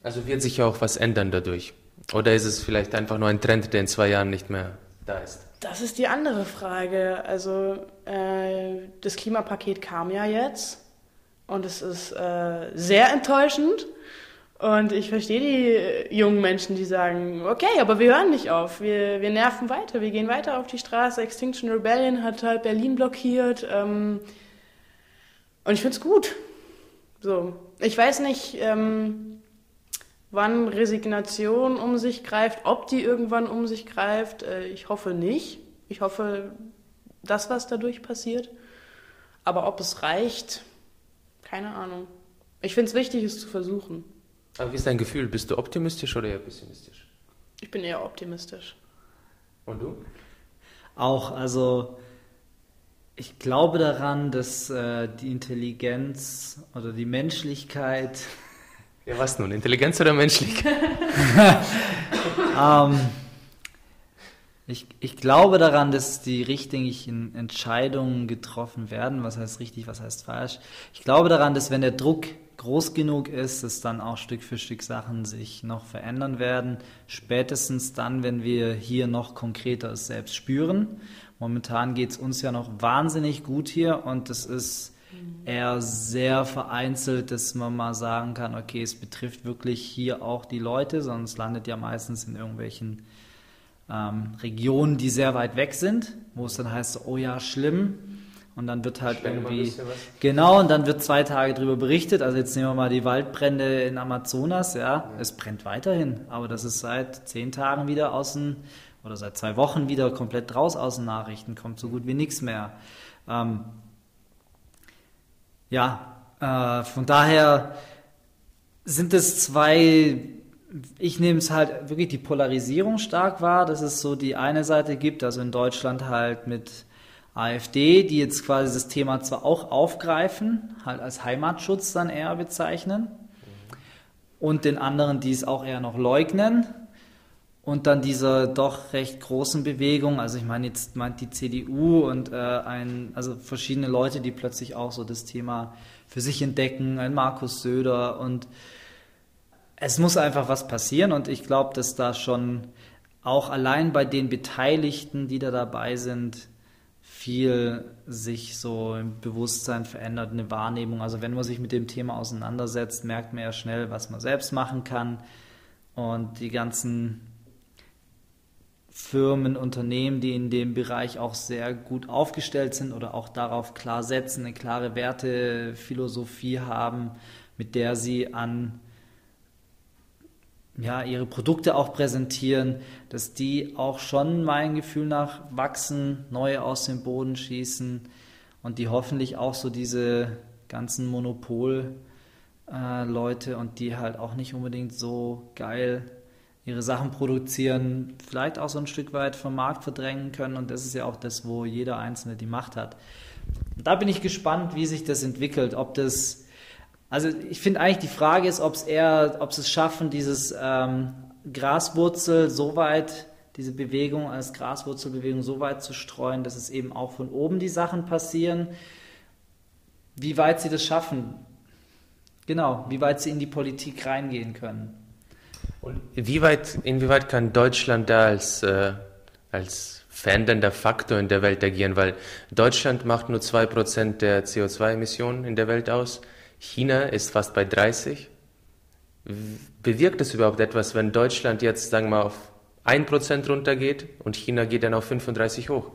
Also wird sich auch was ändern dadurch? Oder ist es vielleicht einfach nur ein Trend, der in zwei Jahren nicht mehr da ist? Das ist die andere Frage. Also äh, das Klimapaket kam ja jetzt und es ist äh, sehr enttäuschend. Und ich verstehe die jungen Menschen, die sagen, okay, aber wir hören nicht auf, wir, wir nerven weiter, wir gehen weiter auf die Straße. Extinction Rebellion hat halt Berlin blockiert. Ähm, und ich finde es gut. So, ich weiß nicht, ähm, wann Resignation um sich greift, ob die irgendwann um sich greift. Äh, ich hoffe nicht. Ich hoffe, das, was dadurch passiert. Aber ob es reicht, keine Ahnung. Ich finde es wichtig, es zu versuchen. Aber wie ist dein Gefühl? Bist du optimistisch oder eher pessimistisch? Ich bin eher optimistisch. Und du? Auch, also ich glaube daran, dass äh, die Intelligenz oder die Menschlichkeit. Ja, was nun? Intelligenz oder Menschlichkeit? ähm, ich, ich glaube daran, dass die richtigen Entscheidungen getroffen werden. Was heißt richtig, was heißt falsch? Ich glaube daran, dass wenn der Druck groß genug ist, dass dann auch Stück für Stück Sachen sich noch verändern werden. Spätestens dann, wenn wir hier noch konkreter es selbst spüren. Momentan geht es uns ja noch wahnsinnig gut hier und es ist eher sehr vereinzelt, dass man mal sagen kann, okay, es betrifft wirklich hier auch die Leute, es landet ja meistens in irgendwelchen ähm, Regionen, die sehr weit weg sind, wo es dann heißt, oh ja, schlimm. Und dann wird halt irgendwie. Genau, und dann wird zwei Tage darüber berichtet. Also jetzt nehmen wir mal die Waldbrände in Amazonas, ja. ja. Es brennt weiterhin, aber das ist seit zehn Tagen wieder außen oder seit zwei Wochen wieder komplett raus aus den Nachrichten, kommt so gut wie nichts mehr. Ähm, ja, äh, von daher sind es zwei, ich nehme es halt wirklich die Polarisierung stark wahr, dass es so die eine Seite gibt, also in Deutschland halt mit AfD, die jetzt quasi das Thema zwar auch aufgreifen, halt als Heimatschutz dann eher bezeichnen, und den anderen, die es auch eher noch leugnen, und dann dieser doch recht großen Bewegung, also ich meine jetzt meint die CDU und äh, ein, also verschiedene Leute, die plötzlich auch so das Thema für sich entdecken, ein Markus Söder und es muss einfach was passieren. Und ich glaube, dass da schon auch allein bei den Beteiligten, die da dabei sind, viel sich so im Bewusstsein verändert, eine Wahrnehmung. Also wenn man sich mit dem Thema auseinandersetzt, merkt man ja schnell, was man selbst machen kann. Und die ganzen Firmen, Unternehmen, die in dem Bereich auch sehr gut aufgestellt sind oder auch darauf klar setzen, eine klare Wertephilosophie haben, mit der sie an ja, ihre Produkte auch präsentieren, dass die auch schon mein Gefühl nach wachsen, neue aus dem Boden schießen und die hoffentlich auch so diese ganzen Monopol äh, und die halt auch nicht unbedingt so geil ihre Sachen produzieren, vielleicht auch so ein Stück weit vom Markt verdrängen können. Und das ist ja auch das, wo jeder Einzelne die Macht hat. Da bin ich gespannt, wie sich das entwickelt. Ob das, also ich finde eigentlich die Frage ist, ob es eher, ob sie es schaffen, dieses ähm, Graswurzel so weit, diese Bewegung als Graswurzelbewegung so weit zu streuen, dass es eben auch von oben die Sachen passieren. Wie weit sie das schaffen, genau, wie weit sie in die Politik reingehen können. Und wie weit, inwieweit kann Deutschland da als, äh, als verändernder Faktor in der Welt agieren? Weil Deutschland macht nur 2% der CO2-Emissionen in der Welt aus. China ist fast bei 30. Bewirkt es überhaupt etwas, wenn Deutschland jetzt, sagen wir mal, auf 1% runtergeht und China geht dann auf 35 hoch?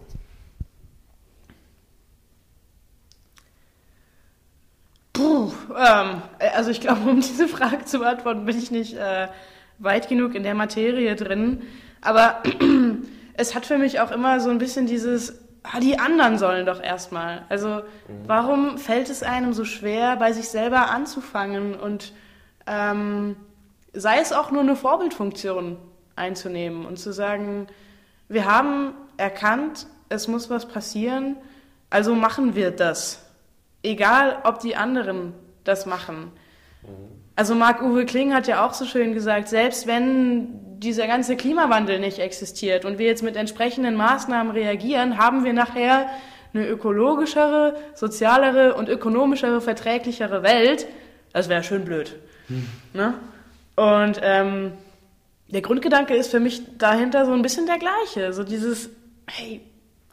Puh, ähm, also ich glaube, um diese Frage zu beantworten, bin ich nicht äh, weit genug in der Materie drin. Aber es hat für mich auch immer so ein bisschen dieses, ah, die anderen sollen doch erstmal. Also mhm. warum fällt es einem so schwer, bei sich selber anzufangen und ähm, sei es auch nur eine Vorbildfunktion einzunehmen und zu sagen, wir haben erkannt, es muss was passieren, also machen wir das. Egal, ob die anderen das machen. Mhm. Also Marc-Uwe Kling hat ja auch so schön gesagt, selbst wenn dieser ganze Klimawandel nicht existiert und wir jetzt mit entsprechenden Maßnahmen reagieren, haben wir nachher eine ökologischere, sozialere und ökonomischere, verträglichere Welt. Das wäre schön blöd. Hm. Ne? Und ähm, der Grundgedanke ist für mich dahinter so ein bisschen der gleiche. So dieses, hey,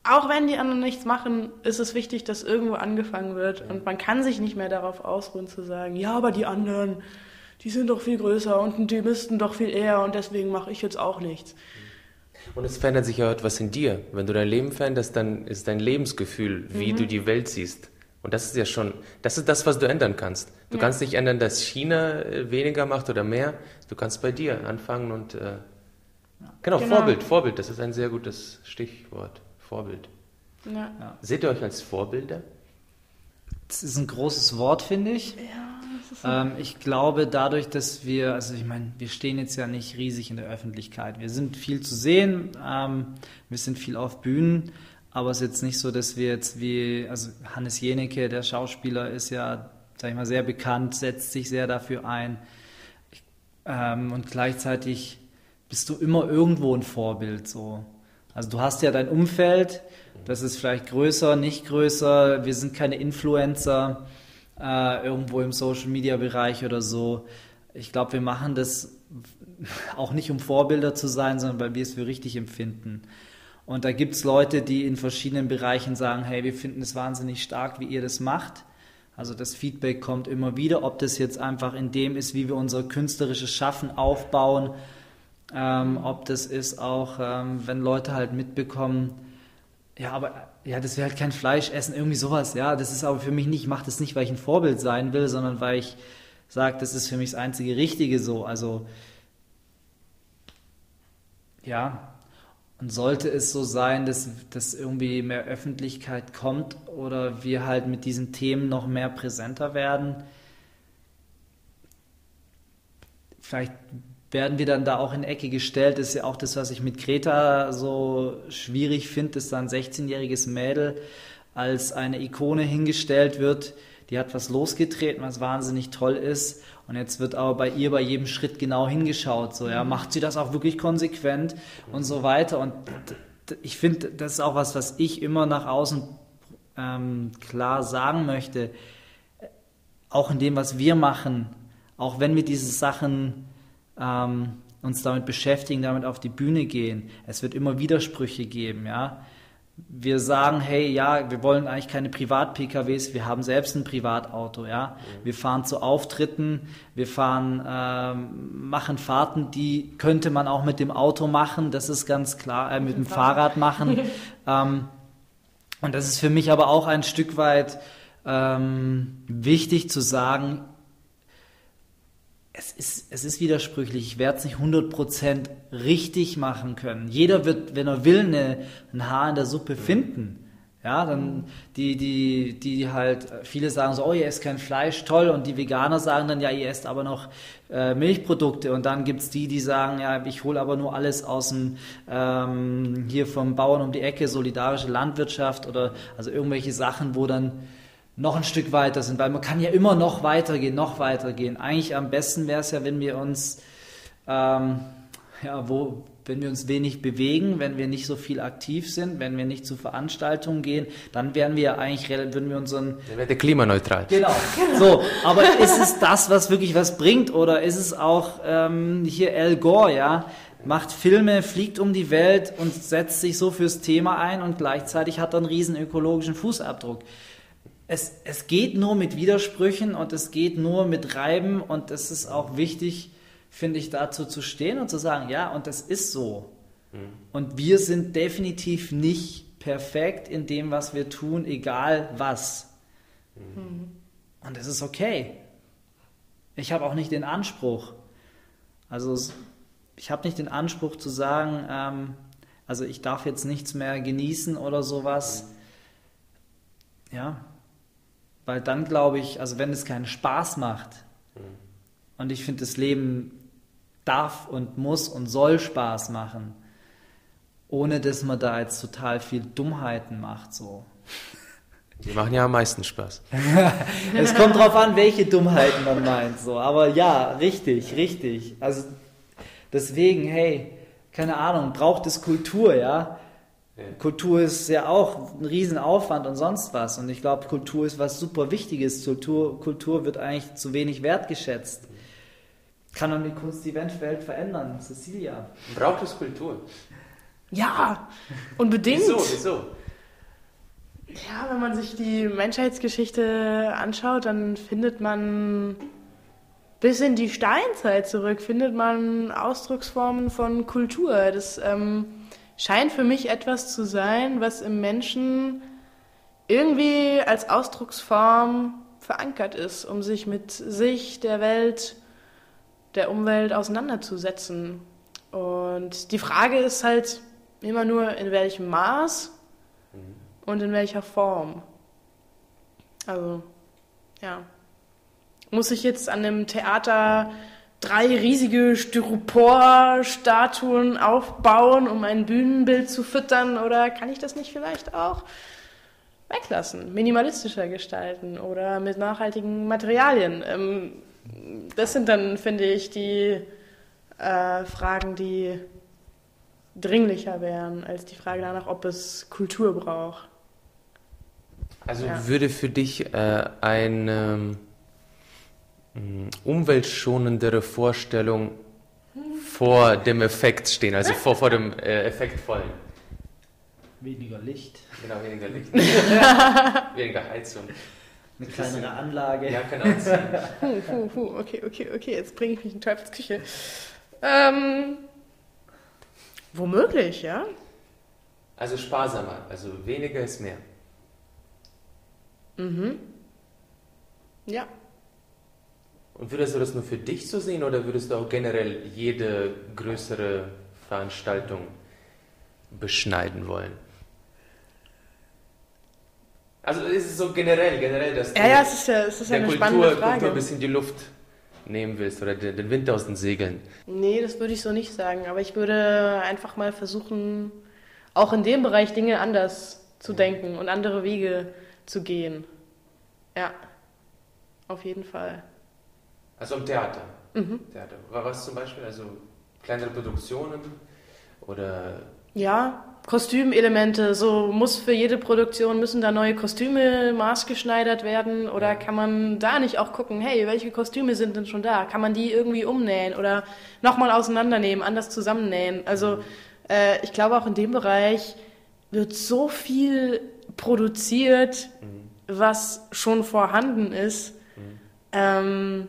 auch wenn die anderen nichts machen, ist es wichtig, dass irgendwo angefangen wird. Und man kann sich nicht mehr darauf ausruhen zu sagen, ja, aber die anderen, die sind doch viel größer und die müssten doch viel eher und deswegen mache ich jetzt auch nichts. Und es verändert sich ja etwas in dir. Wenn du dein Leben veränderst, dann ist dein Lebensgefühl, wie mhm. du die Welt siehst. Und das ist ja schon, das ist das, was du ändern kannst. Du ja. kannst nicht ändern, dass China äh, weniger macht oder mehr. Du kannst bei dir anfangen und äh, genau, genau, Vorbild, Vorbild, das ist ein sehr gutes Stichwort. Vorbild. Ja. Ja. Seht ihr euch als Vorbilder? Das ist ein großes Wort, finde ich. Ja, ähm, ich glaube, dadurch, dass wir, also ich meine, wir stehen jetzt ja nicht riesig in der Öffentlichkeit. Wir sind viel zu sehen, ähm, wir sind viel auf Bühnen, aber es ist jetzt nicht so, dass wir jetzt wie, also Hannes Jenecke, der Schauspieler, ist ja, sag ich mal, sehr bekannt, setzt sich sehr dafür ein. Ähm, und gleichzeitig bist du immer irgendwo ein Vorbild, so. Also du hast ja dein Umfeld, das ist vielleicht größer, nicht größer. Wir sind keine Influencer äh, irgendwo im Social-Media-Bereich oder so. Ich glaube, wir machen das auch nicht, um Vorbilder zu sein, sondern weil wir es für richtig empfinden. Und da gibt es Leute, die in verschiedenen Bereichen sagen, hey, wir finden es wahnsinnig stark, wie ihr das macht. Also das Feedback kommt immer wieder, ob das jetzt einfach in dem ist, wie wir unser künstlerisches Schaffen aufbauen, ähm, ob das ist auch, ähm, wenn Leute halt mitbekommen, ja, aber ja, das wäre halt kein Fleisch essen, irgendwie sowas. Ja, das ist aber für mich nicht, ich mache das nicht, weil ich ein Vorbild sein will, sondern weil ich sage, das ist für mich das einzige Richtige so. Also ja, und sollte es so sein, dass, dass irgendwie mehr Öffentlichkeit kommt oder wir halt mit diesen Themen noch mehr präsenter werden, vielleicht werden wir dann da auch in Ecke gestellt. Das ist ja auch das, was ich mit Greta so schwierig finde, dass da ein 16-jähriges Mädel als eine Ikone hingestellt wird. Die hat was losgetreten, was wahnsinnig toll ist. Und jetzt wird aber bei ihr bei jedem Schritt genau hingeschaut. So, ja, macht sie das auch wirklich konsequent und so weiter. Und ich finde, das ist auch was, was ich immer nach außen ähm, klar sagen möchte. Auch in dem, was wir machen, auch wenn wir diese Sachen ähm, uns damit beschäftigen, damit auf die Bühne gehen. Es wird immer Widersprüche geben, ja. Wir sagen, hey, ja, wir wollen eigentlich keine Privat-PKWs, wir haben selbst ein Privatauto, ja. Wir fahren zu Auftritten, wir fahren, ähm, machen Fahrten, die könnte man auch mit dem Auto machen, das ist ganz klar, äh, mit dem Fahrrad machen. ähm, und das ist für mich aber auch ein Stück weit ähm, wichtig zu sagen, es ist, es ist widersprüchlich. Ich werde es nicht 100% richtig machen können. Jeder wird, wenn er will, eine, ein Haar in der Suppe finden. Ja, dann die, die, die halt, viele sagen so, oh, ihr esst kein Fleisch, toll. Und die Veganer sagen dann, ja, ihr esst aber noch äh, Milchprodukte. Und dann gibt es die, die sagen, ja, ich hole aber nur alles aus dem, ähm, hier vom Bauern um die Ecke, solidarische Landwirtschaft oder also irgendwelche Sachen, wo dann noch ein Stück weiter sind, weil man kann ja immer noch weitergehen, noch weitergehen. Eigentlich am besten wäre es ja, wenn wir uns, ähm, ja, wo, wenn wir uns wenig bewegen, wenn wir nicht so viel aktiv sind, wenn wir nicht zu Veranstaltungen gehen, dann wären wir ja eigentlich, würden wir unseren... Dann wäre der klimaneutral. Genau. So, aber ist es das, was wirklich was bringt oder ist es auch ähm, hier Al Gore, ja, macht Filme, fliegt um die Welt und setzt sich so fürs Thema ein und gleichzeitig hat er einen riesen ökologischen Fußabdruck es, es geht nur mit Widersprüchen und es geht nur mit Reiben und es ist auch wichtig, finde ich, dazu zu stehen und zu sagen, ja, und das ist so. Mhm. Und wir sind definitiv nicht perfekt in dem, was wir tun, egal was. Mhm. Und das ist okay. Ich habe auch nicht den Anspruch, also ich habe nicht den Anspruch zu sagen, ähm, Also ich darf jetzt nichts mehr genießen oder sowas. Ja, weil dann glaube ich, also wenn es keinen Spaß macht und ich finde, das Leben darf und muss und soll Spaß machen, ohne dass man da jetzt total viel Dummheiten macht, so. Die machen ja am meisten Spaß. es kommt drauf an, welche Dummheiten man meint, so. Aber ja, richtig, richtig. Also deswegen, hey, keine Ahnung, braucht es Kultur, ja? Kultur ist ja auch ein Riesenaufwand und sonst was. Und ich glaube, Kultur ist was super Wichtiges. Kultur, Kultur wird eigentlich zu wenig wertgeschätzt. Kann dann die Kunst die Welt verändern, Cecilia? Braucht es Kultur? Ja, unbedingt. Wieso? Wieso? Ja, wenn man sich die Menschheitsgeschichte anschaut, dann findet man bis in die Steinzeit zurück, findet man Ausdrucksformen von Kultur. Das ähm, scheint für mich etwas zu sein, was im Menschen irgendwie als Ausdrucksform verankert ist, um sich mit sich, der Welt, der Umwelt auseinanderzusetzen. Und die Frage ist halt immer nur, in welchem Maß und in welcher Form. Also, ja. Muss ich jetzt an einem Theater drei riesige Styropor-Statuen aufbauen, um ein Bühnenbild zu füttern? Oder kann ich das nicht vielleicht auch weglassen, minimalistischer gestalten oder mit nachhaltigen Materialien? Ähm, das sind dann, finde ich, die äh, Fragen, die dringlicher wären als die Frage danach, ob es Kultur braucht. Also ja. würde für dich äh, eine äh, umweltschonendere Vorstellung vor dem Effekt stehen, also vor, vor dem äh, Effektvollen? Weniger Licht. Genau, weniger Licht. weniger Heizung. Eine kleinere Anlage. Ja. Puh, puh, puh. Okay, okay, okay, jetzt bringe ich mich in Teufels Küche. Ähm, womöglich, ja. Also sparsamer, also weniger ist mehr. Mhm. Ja. Und würdest du das nur für dich so sehen oder würdest du auch generell jede größere Veranstaltung beschneiden wollen? Also ist es so generell, generell, dass ja, du ja, es ist ja, es ist der eine Kultur. Kultur ein bisschen die Luft nehmen willst oder den, den Wind aus den Segeln? Nee, das würde ich so nicht sagen. Aber ich würde einfach mal versuchen, auch in dem Bereich Dinge anders zu denken und andere Wege zu gehen. Ja, auf jeden Fall. Also im Theater? Mhm. Theater. Was zum Beispiel? Also kleinere Produktionen oder... Ja, Kostümelemente. So muss für jede Produktion müssen da neue Kostüme maßgeschneidert werden oder kann man da nicht auch gucken, hey, welche Kostüme sind denn schon da? Kann man die irgendwie umnähen oder nochmal auseinandernehmen, anders zusammennähen? Also äh, ich glaube auch in dem Bereich wird so viel produziert, mhm. was schon vorhanden ist. Mhm. Ähm,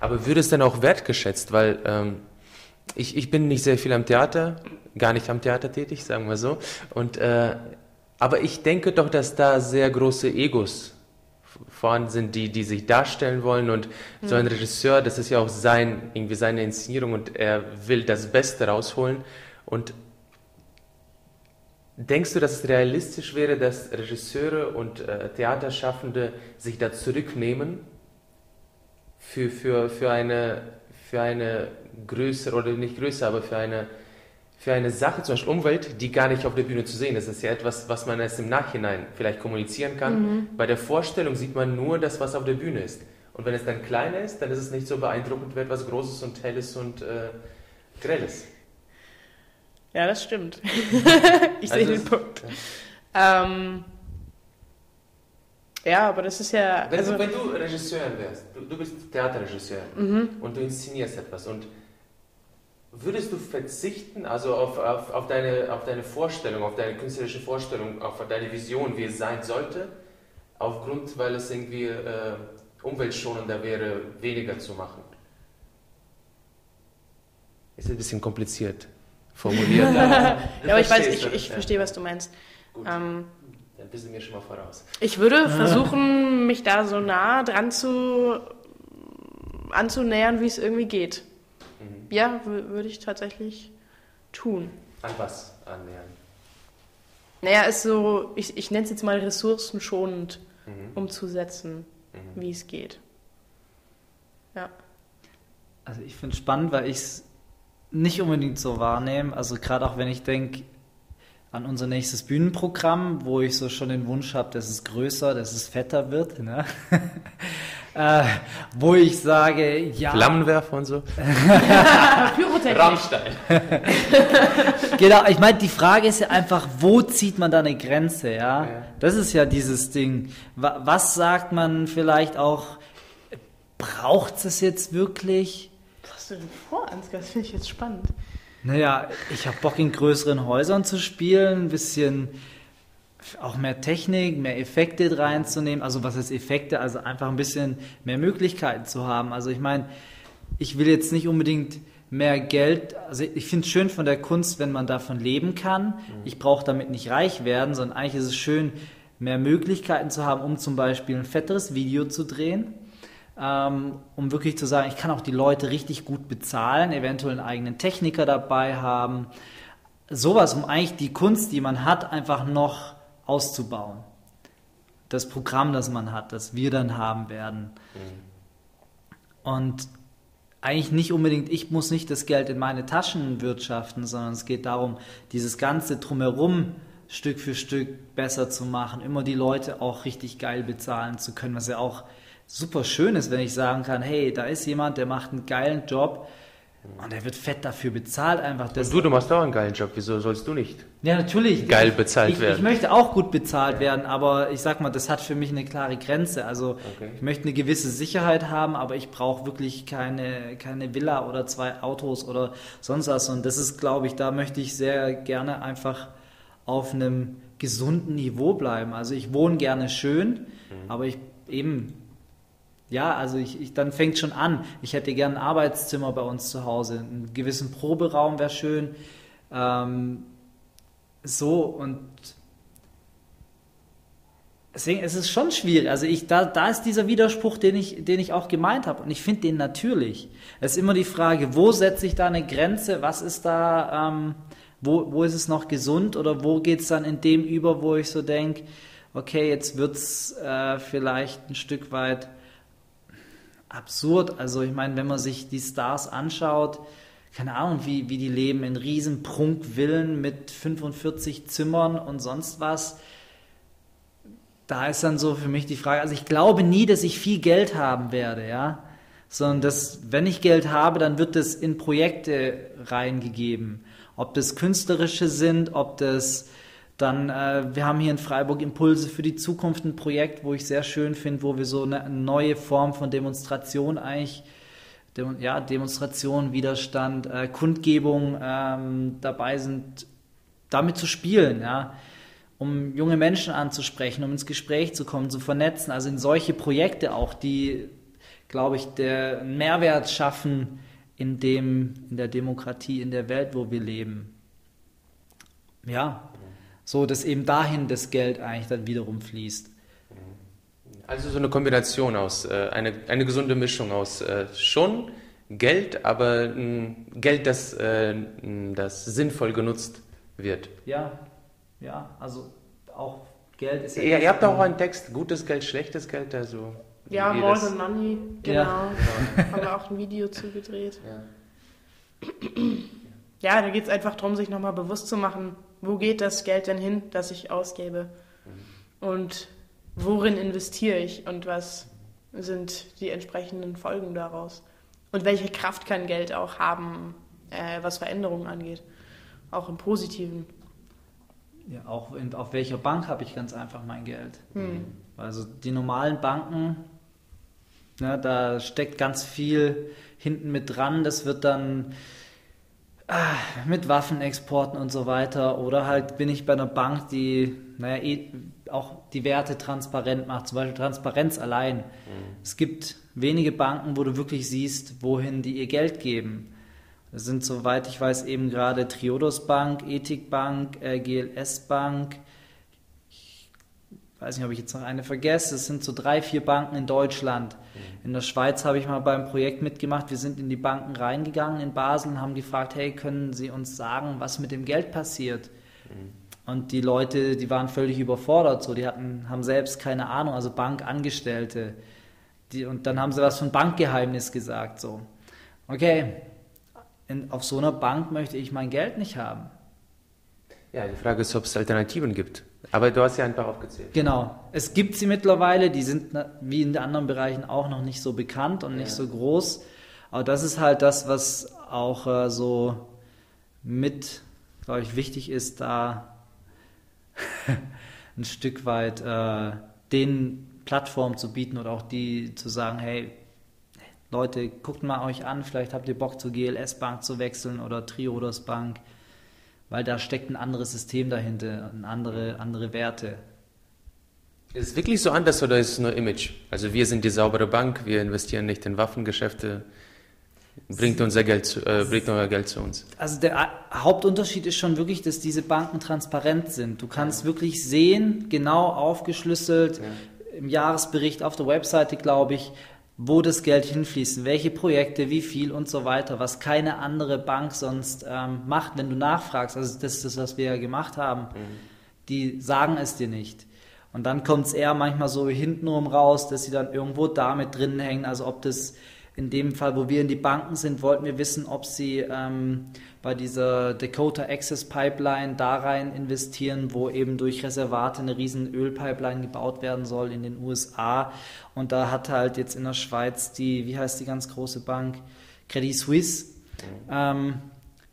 Aber wird es denn auch wertgeschätzt? Weil ähm, ich, ich bin nicht sehr viel am Theater, gar nicht am Theater tätig, sagen wir so. Und, äh, aber ich denke doch, dass da sehr große Egos vorhanden sind, die, die sich darstellen wollen. Und mhm. so ein. Regisseur, das ist ja auch sein, irgendwie seine Inszenierung und er will das Beste rausholen. Und Denkst du, dass es realistisch wäre, dass Regisseure und äh, Theaterschaffende sich da zurücknehmen für, für, für, eine, für eine größere, oder nicht größere, aber für eine, für eine Sache, zum Beispiel Umwelt, die gar nicht auf der Bühne zu sehen ist? Das ist ja etwas, was man erst im Nachhinein vielleicht kommunizieren kann. Mhm. Bei der Vorstellung sieht man nur das, was auf der Bühne ist. Und wenn es dann kleiner ist, dann ist es nicht so beeindruckend wie etwas Großes und Helles und äh, Grelles. Ja, das stimmt. ich sehe also den Punkt. Ja. Ähm, ja, aber das ist ja. Wenn, also, du, wenn du Regisseur wärst, du, du bist Theaterregisseur mhm. und du inszenierst etwas und würdest du verzichten, also auf, auf, auf, deine, auf deine Vorstellung, auf deine künstlerische Vorstellung, auf deine Vision, wie es sein sollte, aufgrund, weil es irgendwie äh, umweltschonender wäre, weniger zu machen? Ist ein bisschen kompliziert formuliert. ja, aber ich weiß, ich, ich verstehe, was du meinst. Ähm, Dann bist du mir schon mal voraus. Ich würde versuchen, mich da so nah dran zu anzunähern, wie es irgendwie geht. Mhm. Ja, würde ich tatsächlich tun. An was annähern? Naja, ist so, ich, ich nenne es jetzt mal ressourcenschonend mhm. umzusetzen, mhm. wie es geht. Ja. Also ich finde es spannend, weil ich es nicht unbedingt so wahrnehme. Also gerade auch wenn ich denke an unser nächstes Bühnenprogramm, wo ich so schon den Wunsch habe, dass es größer, dass es fetter wird. Ne? äh, wo ich sage, ja. Flammenwerfer und so. Pyrotechnik. Rammstein. genau, ich meine, die Frage ist ja einfach, wo zieht man da eine Grenze, ja? ja. Das ist ja dieses Ding. Was sagt man vielleicht auch, braucht es jetzt wirklich? Was hast du denn vor, Ansgar? Das finde ich jetzt spannend. Naja, ich habe Bock in größeren Häusern zu spielen, ein bisschen auch mehr Technik, mehr Effekte reinzunehmen. Also was ist Effekte? Also einfach ein bisschen mehr Möglichkeiten zu haben. Also ich meine, ich will jetzt nicht unbedingt mehr Geld. Also ich finde es schön von der Kunst, wenn man davon leben kann. Mhm. Ich brauche damit nicht reich werden, sondern eigentlich ist es schön, mehr Möglichkeiten zu haben, um zum Beispiel ein fetteres Video zu drehen. Ähm, um wirklich zu sagen, ich kann auch die Leute richtig gut bezahlen, eventuell einen eigenen Techniker dabei haben. Sowas, um eigentlich die Kunst, die man hat, einfach noch auszubauen. Das Programm, das man hat, das wir dann haben werden. Mhm. Und eigentlich nicht unbedingt, ich muss nicht das Geld in meine Taschen wirtschaften, sondern es geht darum, dieses ganze drumherum Stück für Stück besser zu machen, immer die Leute auch richtig geil bezahlen zu können, was ja auch super schön ist, wenn ich sagen kann, hey, da ist jemand, der macht einen geilen Job, und er wird fett dafür bezahlt einfach. Und du, du machst auch einen geilen Job. Wieso sollst du nicht? Ja, natürlich. Geil bezahlt ich, werden. Ich möchte auch gut bezahlt ja. werden, aber ich sag mal, das hat für mich eine klare Grenze. Also okay. ich möchte eine gewisse Sicherheit haben, aber ich brauche wirklich keine, keine Villa oder zwei Autos oder sonst was. Und das ist, glaube ich, da möchte ich sehr gerne einfach auf einem gesunden Niveau bleiben. Also ich wohne gerne schön, mhm. aber ich eben ja, also ich, ich, dann fängt schon an. Ich hätte gern ein Arbeitszimmer bei uns zu Hause, einen gewissen Proberaum wäre schön. Ähm, so und deswegen ist es schon schwierig. Also ich, da, da ist dieser Widerspruch, den ich, den ich auch gemeint habe. Und ich finde den natürlich. Es ist immer die Frage, wo setze ich da eine Grenze? Was ist da, ähm, wo, wo ist es noch gesund oder wo geht es dann in dem über, wo ich so denke, okay, jetzt wird es äh, vielleicht ein Stück weit absurd. Also ich meine, wenn man sich die Stars anschaut, keine Ahnung, wie, wie die leben in riesen Prunkvillen mit 45 Zimmern und sonst was. Da ist dann so für mich die Frage, also ich glaube nie, dass ich viel Geld haben werde, ja, sondern dass, wenn ich Geld habe, dann wird es in Projekte reingegeben. Ob das künstlerische sind, ob das dann, äh, wir haben hier in Freiburg Impulse für die Zukunft, ein Projekt, wo ich sehr schön finde, wo wir so eine neue Form von Demonstration eigentlich, Dem, ja, Demonstration, Widerstand, äh, Kundgebung ähm, dabei sind, damit zu spielen, ja, um junge Menschen anzusprechen, um ins Gespräch zu kommen, zu vernetzen, also in solche Projekte auch, die, glaube ich, der Mehrwert schaffen in dem, in der Demokratie, in der Welt, wo wir leben. Ja, so dass eben dahin das Geld eigentlich dann wiederum fließt. Also so eine Kombination aus, äh, eine, eine gesunde Mischung aus äh, schon Geld, aber ein Geld, das, äh, das sinnvoll genutzt wird. Ja, ja, also auch Geld ist ja. Ihr, ihr habt auch einen Text, gutes Geld, schlechtes Geld, also. Ja, More than Money, genau. Ja. Haben wir auch ein Video zugedreht. Ja, ja da geht es einfach darum, sich nochmal bewusst zu machen, wo geht das Geld denn hin, das ich ausgebe? Und worin investiere ich und was sind die entsprechenden Folgen daraus? Und welche Kraft kann Geld auch haben, äh, was Veränderungen angeht? Auch im Positiven. Ja, auch in, auf welcher Bank habe ich ganz einfach mein Geld? Hm. Also die normalen Banken, ne, da steckt ganz viel hinten mit dran. Das wird dann mit Waffenexporten und so weiter. Oder halt bin ich bei einer Bank, die naja, eh auch die Werte transparent macht, zum Beispiel Transparenz allein. Mhm. Es gibt wenige Banken, wo du wirklich siehst, wohin die ihr Geld geben. Das sind, soweit ich weiß, eben gerade Triodos Bank, Ethik Bank, GLS Bank, weiß nicht, ob ich jetzt noch eine vergesse, es sind so drei, vier Banken in Deutschland. Mhm. In der Schweiz habe ich mal beim Projekt mitgemacht. Wir sind in die Banken reingegangen in Basel und haben gefragt, hey, können Sie uns sagen, was mit dem Geld passiert? Mhm. Und die Leute, die waren völlig überfordert, so, die hatten, haben selbst keine Ahnung, also Bankangestellte. Die, und dann haben sie was von Bankgeheimnis gesagt, so. Okay, in, auf so einer Bank möchte ich mein Geld nicht haben. Ja, die Frage ist, ob es Alternativen gibt. Aber du hast ja ein paar aufgezählt. Genau. Es gibt sie mittlerweile, die sind wie in den anderen Bereichen auch noch nicht so bekannt und nicht ja. so groß. Aber das ist halt das, was auch äh, so mit, glaube ich, wichtig ist, da ein Stück weit äh, den Plattformen zu bieten oder auch die zu sagen, hey, Leute, guckt mal euch an, vielleicht habt ihr Bock zur GLS Bank zu wechseln oder Triodos Bank weil da steckt ein anderes System dahinter, andere, andere Werte. Ist es wirklich so anders oder ist es nur Image? Also wir sind die saubere Bank, wir investieren nicht in Waffengeschäfte. Bringt unser Geld zu, äh, bringt euer Geld zu uns. Also der Hauptunterschied ist schon wirklich, dass diese Banken transparent sind. Du kannst wirklich sehen, genau aufgeschlüsselt, ja. im Jahresbericht auf der Webseite, glaube ich, wo das Geld hinfließt, welche Projekte, wie viel und so weiter, was keine andere Bank sonst ähm, macht, wenn du nachfragst. Also das ist das, was wir ja gemacht haben. Mhm. Die sagen es dir nicht. Und dann kommt es eher manchmal so hintenrum raus, dass sie dann irgendwo damit drin hängen. Also ob das in dem Fall, wo wir in die Banken sind, wollten wir wissen, ob sie ähm, bei dieser Dakota Access Pipeline da rein investieren, wo eben durch Reservate eine riesen Ölpipeline gebaut werden soll in den USA. Und da hat halt jetzt in der Schweiz die, wie heißt die ganz große Bank? Credit Suisse, ähm,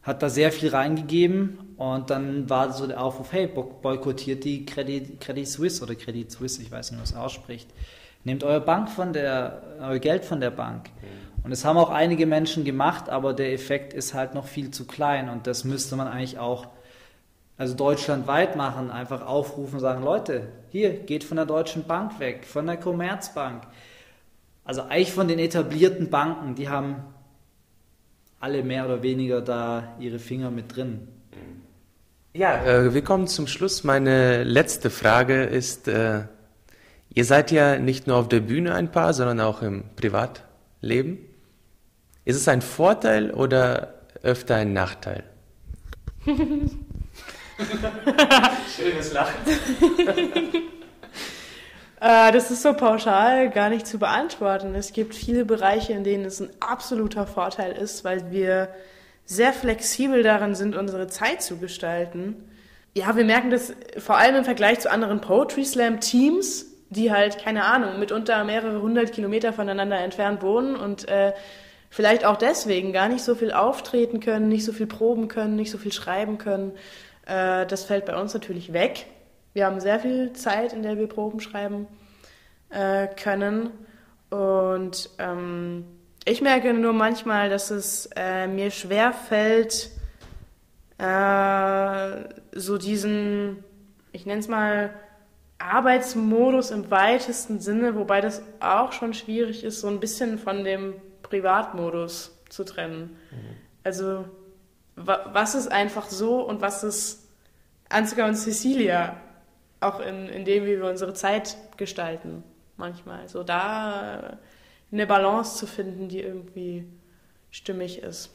hat da sehr viel reingegeben und dann war so der Aufruf, hey, boykottiert die Credit, Credit Suisse oder Credit Suisse, ich weiß nicht, was ausspricht. Nehmt euer Bank von der, euer Geld von der Bank. Und es haben auch einige Menschen gemacht, aber der Effekt ist halt noch viel zu klein und das müsste man eigentlich auch also deutschlandweit machen, einfach aufrufen, sagen, Leute, hier, geht von der Deutschen Bank weg, von der Commerzbank. Also eigentlich von den etablierten Banken, die haben alle mehr oder weniger da ihre Finger mit drin. Ja, äh, wir kommen zum Schluss. Meine letzte Frage ist, äh, ihr seid ja nicht nur auf der Bühne ein Paar, sondern auch im Privatleben. Ist es ein Vorteil oder öfter ein Nachteil? Schönes Lachen. Äh, das ist so pauschal gar nicht zu beantworten. Es gibt viele Bereiche, in denen es ein absoluter Vorteil ist, weil wir sehr flexibel darin sind, unsere Zeit zu gestalten. Ja, wir merken das vor allem im Vergleich zu anderen Poetry Slam Teams, die halt, keine Ahnung, mitunter mehrere hundert Kilometer voneinander entfernt wohnen und äh, vielleicht auch deswegen gar nicht so viel auftreten können, nicht so viel proben können, nicht so viel schreiben können. Äh, das fällt bei uns natürlich weg. Wir haben sehr viel Zeit, in der wir Proben schreiben äh, können. Und ähm, ich merke nur manchmal, dass es äh, mir schwer fällt, äh, so diesen, ich nenne es mal, Arbeitsmodus im weitesten Sinne, wobei das auch schon schwierig ist, so ein bisschen von dem Privatmodus zu trennen. Mhm. Also was ist einfach so und was ist Ansgar und Cecilia, auch in, in dem, wie wir unsere Zeit gestalten manchmal. So da eine Balance zu finden, die irgendwie stimmig ist.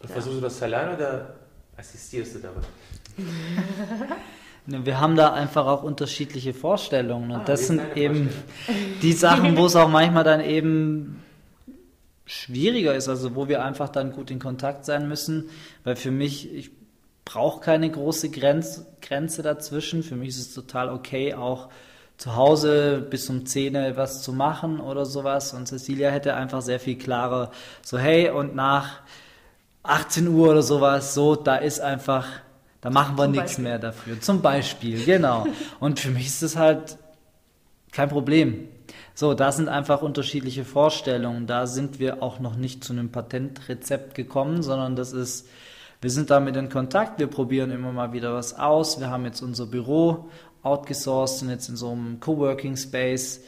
Und ja. versuchst du das allein oder assistierst du dabei? Ne, wir haben da einfach auch unterschiedliche Vorstellungen und ah, das sind eben die Sachen, wo es auch manchmal dann eben schwieriger ist, also wo wir einfach dann gut in Kontakt sein müssen, weil für mich, ich brauche keine große Grenz, Grenze dazwischen. Für mich ist es total okay, auch zu Hause bis um 10 was zu machen oder sowas. Und Cecilia hätte einfach sehr viel klarer so, hey, und nach 18 Uhr oder sowas, so, da ist einfach, da machen wir nichts mehr dafür. Zum Beispiel, genau. Und für mich ist das halt kein Problem. So, da sind einfach unterschiedliche Vorstellungen. Da sind wir auch noch nicht zu einem Patentrezept gekommen, sondern das ist, wir sind damit in Kontakt, wir probieren immer mal wieder was aus. Wir haben jetzt unser Büro outgesourced, sind jetzt in so einem Coworking Space,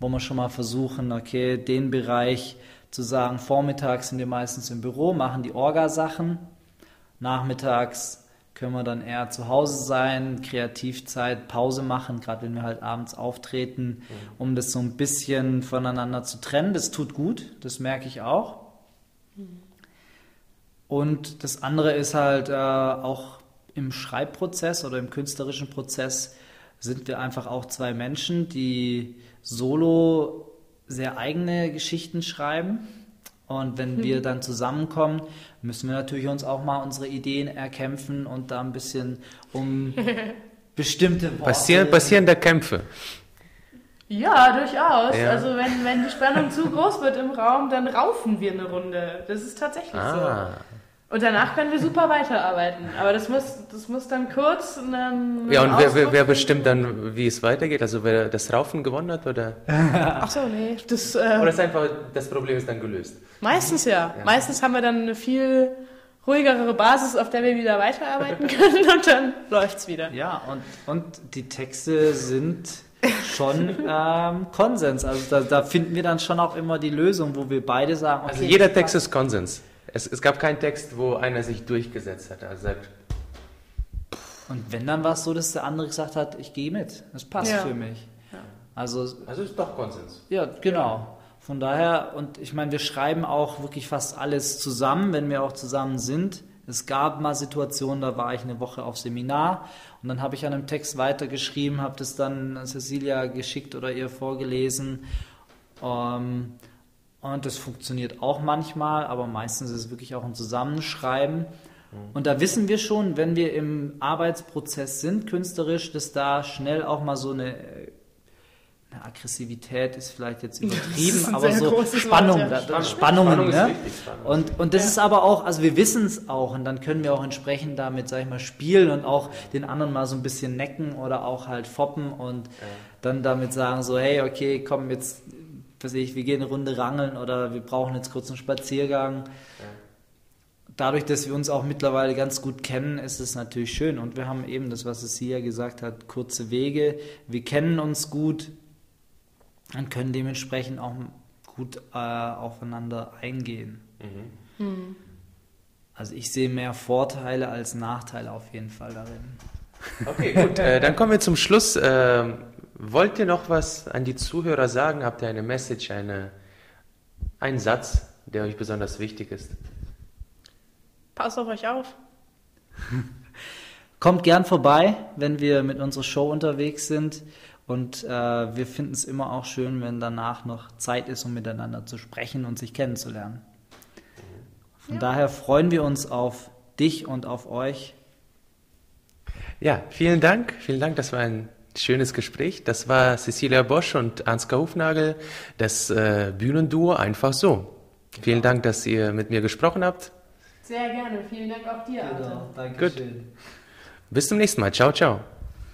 wo wir schon mal versuchen, okay, den Bereich zu sagen, vormittags sind wir meistens im Büro, machen die Orga-Sachen, nachmittags können wir dann eher zu Hause sein, Kreativzeit, Pause machen, gerade wenn wir halt abends auftreten, mhm. um das so ein bisschen voneinander zu trennen. Das tut gut, das merke ich auch. Mhm. Und das andere ist halt äh, auch im Schreibprozess oder im künstlerischen Prozess sind wir einfach auch zwei Menschen, die solo sehr eigene Geschichten schreiben. Und wenn mhm. wir dann zusammenkommen, müssen wir natürlich uns auch mal unsere Ideen erkämpfen und da ein bisschen um bestimmte Worte... Passieren, passieren da Kämpfe? Ja, durchaus. Ja. Also wenn, wenn die Spannung zu groß wird im Raum, dann raufen wir eine Runde. Das ist tatsächlich ah. so. Und danach können wir super weiterarbeiten. Aber das muss, das muss dann kurz. Einen, ja, und wer, wer, wer, bestimmt dann, wie es weitergeht? Also wer das Raufen gewonnen hat? Oder? Ach so, nee. Das, äh, oder ist einfach, das Problem ist dann gelöst? Meistens ja. ja. Meistens haben wir dann eine viel ruhigere Basis, auf der wir wieder weiterarbeiten können und dann läuft es wieder. Ja, und, und die Texte sind schon ähm, Konsens. Also da, da, finden wir dann schon auch immer die Lösung, wo wir beide sagen, also okay, also jeder Text ist Konsens. Es, es gab keinen Text, wo einer sich durchgesetzt hat. Er sagt. Und wenn dann war es so, dass der andere gesagt hat, ich gehe mit. Das passt ja. für mich. Ja. Also, also ist doch Konsens. Ja, genau. Von daher, und ich meine, wir schreiben auch wirklich fast alles zusammen, wenn wir auch zusammen sind. Es gab mal Situationen, da war ich eine Woche auf Seminar und dann habe ich an einem Text weitergeschrieben, habe das dann Cecilia geschickt oder ihr vorgelesen. Ähm, und das funktioniert auch manchmal, aber meistens ist es wirklich auch ein Zusammenschreiben. Mhm. Und da wissen wir schon, wenn wir im Arbeitsprozess sind, künstlerisch, dass da schnell auch mal so eine, eine Aggressivität ist vielleicht jetzt übertrieben, aber so Spannung, Wort, ja. da, Spannungen. Spannung ne? Und, und das ja. ist aber auch, also wir wissen es auch und dann können wir auch entsprechend damit, sag ich mal, spielen und auch den anderen mal so ein bisschen necken oder auch halt foppen und ja. dann damit sagen so, hey, okay, komm, jetzt weiß ich, wir gehen eine Runde rangeln oder wir brauchen jetzt kurz einen Spaziergang. Ja. Dadurch, dass wir uns auch mittlerweile ganz gut kennen, ist es natürlich schön. Und wir haben eben das, was es hier gesagt hat, kurze Wege. Wir kennen uns gut und können dementsprechend auch gut äh, aufeinander eingehen. Mhm. Mhm. Also ich sehe mehr Vorteile als Nachteile auf jeden Fall darin. Okay, gut. äh, dann kommen wir zum Schluss. Ähm, Wollt ihr noch was an die Zuhörer sagen? Habt ihr eine Message, eine, einen Satz, der euch besonders wichtig ist? Passt auf euch auf. Kommt gern vorbei, wenn wir mit unserer Show unterwegs sind. Und äh, wir finden es immer auch schön, wenn danach noch Zeit ist, um miteinander zu sprechen und sich kennenzulernen. Von ja. daher freuen wir uns auf dich und auf euch. Ja, vielen Dank. Vielen Dank. Das war ein Schönes Gespräch. Das war Cecilia Bosch und Ansgar Hufnagel, das äh, Bühnenduo einfach so. Vielen Dank, dass ihr mit mir gesprochen habt. Sehr gerne. Vielen Dank auch dir, Arthur. Genau, danke Gut. Bis zum nächsten Mal. Ciao, ciao.